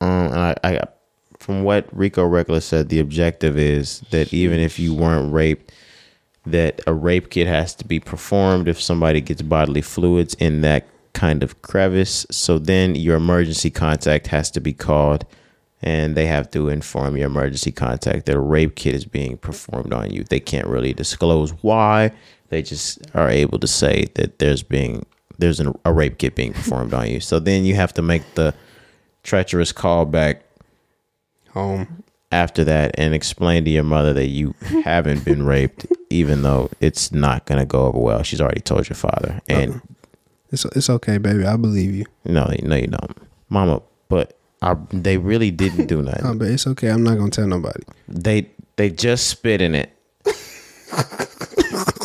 Um, and I, I, from what Rico Recklezz said, the objective is that even if you weren't raped, that a rape kit has to be performed if somebody gets bodily fluids in that kind of crevice. So then your emergency contact has to be called, and they have to inform your emergency contact that a rape kit is being performed on you. They can't really disclose why. They just are able to say that there's being there's an, a rape kit being performed on you. So then you have to make the treacherous call back Home. after that and explain to your mother that you [laughs] haven't been raped, even though it's not gonna go over well. She's already told your father, and It's it's okay, baby. I believe you. no, no, you don't, Mama. But I, they really didn't do [laughs] Oh, nothing. but it's okay. I'm not gonna tell nobody. They they just spit in it. [laughs]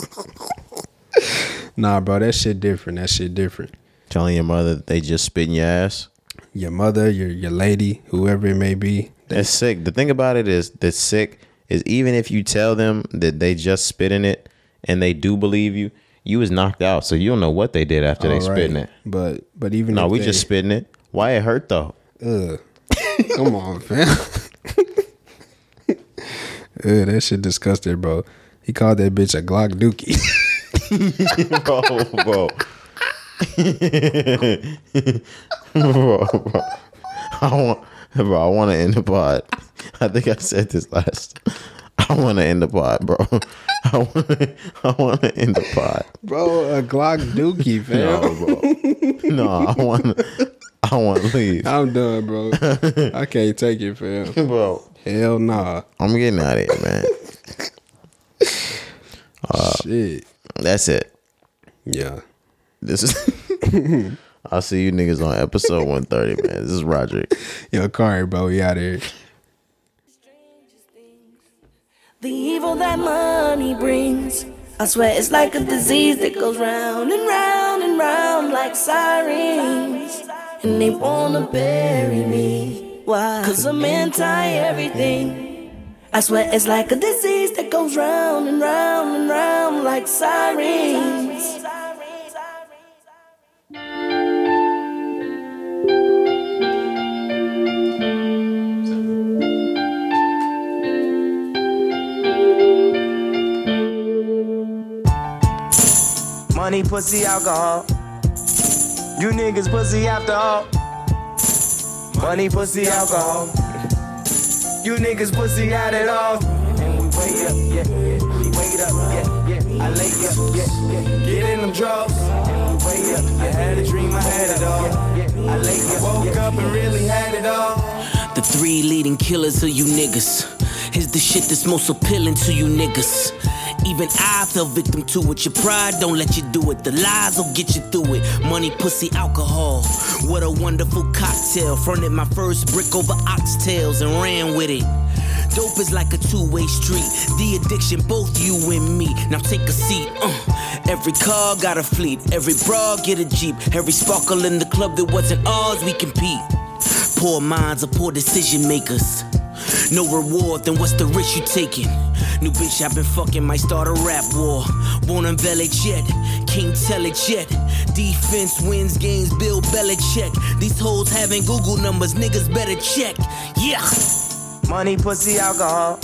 Nah, bro, that shit different. That shit different. Telling your mother that they just spit in your ass. Your mother, your your lady, whoever it may be. That's sick. The thing about it is that's sick is even if you tell them that they just spit in it and they do believe you, you was knocked out, so you don't know what they did after they All spit in right. it. But but even No, if we they- just spit in it. Why it hurt though? Ugh. [laughs] Come on, fam. [laughs] Ugh, that shit disgusting, bro. He called that bitch a Glock Dookie. [laughs] bro, bro. bro, bro. I want, bro. I want to end the pod. I think I said this last. I want to end the pod, bro. [laughs] I want, I want to end the pod. bro, a Glock Dookie, [laughs] fam. No, bro. No, I want, I want to leave, I'm done, bro. [laughs] I can't take it, fam. bro. Hell nah. I'm getting out of here, man. shit. That's it. Yeah. This is. [laughs] I'll see you niggas on episode 130, man. This is Roderick. [laughs] Yo, Cari, bro, we out here. The evil that money brings. I swear it's like a disease that goes round and round and round like sirens. And they wanna bury me. Why? Cause I'm anti everything. I swear it's like a disease that goes round and round and round like sirens. Money, pussy, alcohol. You niggas pussy after all. Money, pussy, alcohol. You niggas pussy out it all. And we wait up, yeah, yeah. We wait up, yeah, yeah. I lay up, yeah, yeah. Get in them drugs. And we wait up. I had a dream, I had it all. I lay up, woke up and really had it all. The three leading killers of you niggas. is the shit that's most appealing to you niggas. Even I fell victim to it. Your pride don't let you do it. The lies will get you through it. Money, pussy, alcohol. What a wonderful cocktail. Fronted my first brick over oxtails and ran with it. Dope is like a two-way street. The addiction, both you and me. Now take a seat. Uh. Every car got a fleet. Every bra get a jeep. Every sparkle in the club that wasn't ours, we compete. Poor minds are poor decision makers. No reward, then what's the risk you taking? New bitch I've been fucking might start a rap war. Won't unveil it yet, can't tell it yet. Defense wins games, Bill Belichick. These hoes having Google numbers, niggas better check. Yeah. Money, pussy, alcohol.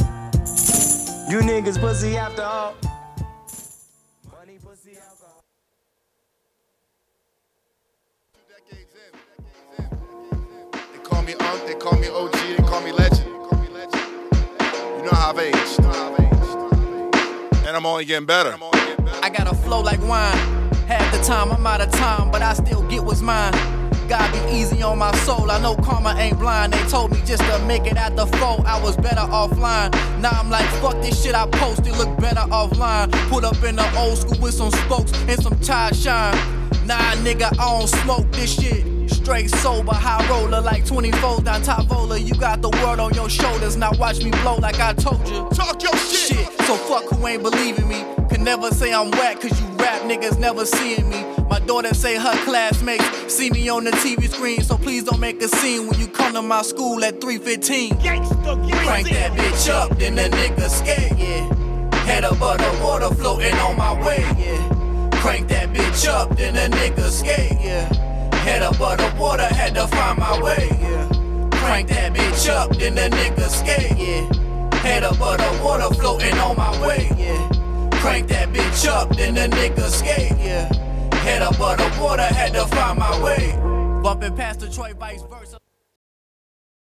You niggas pussy after all. Money, pussy, alcohol. They call me Unc, they call me OG, they call me Legend. You know how I've aged. And I'm only getting better. I got a flow like wine. Half the time I'm out of time, but I still get what's mine. God be easy on my soul. I know karma ain't blind. They told me just to make it at the foe. I was better offline. Now I'm like, fuck this shit I posted. Look better offline. Put up in the old school with some spokes and some tie shine. Nah, nigga, I don't smoke this shit. Straight sober, high roller like 24 down top roller. You got the world on your shoulders. Now watch me blow like I told you. Talk your shit. Shit, so fuck who ain't believing me. Can never say I'm whack, cause you rap niggas never seeing me. My daughter say her classmates see me on the TV screen, so please don't make a scene when you come to my school at 315. Crank that bitch up, then the nigga skate, yeah. Head above the water floating on my way, yeah. Crank that bitch up, then the nigga skate, yeah. Head above the water, had to find my way, yeah. Crank that bitch up, then the nigga skate, yeah. Head above the water, floating on my way, yeah. Crank that bitch up, then the nigga skate, yeah. Head above the water, had to find my way. Bumping Pastor Troy, vice versa.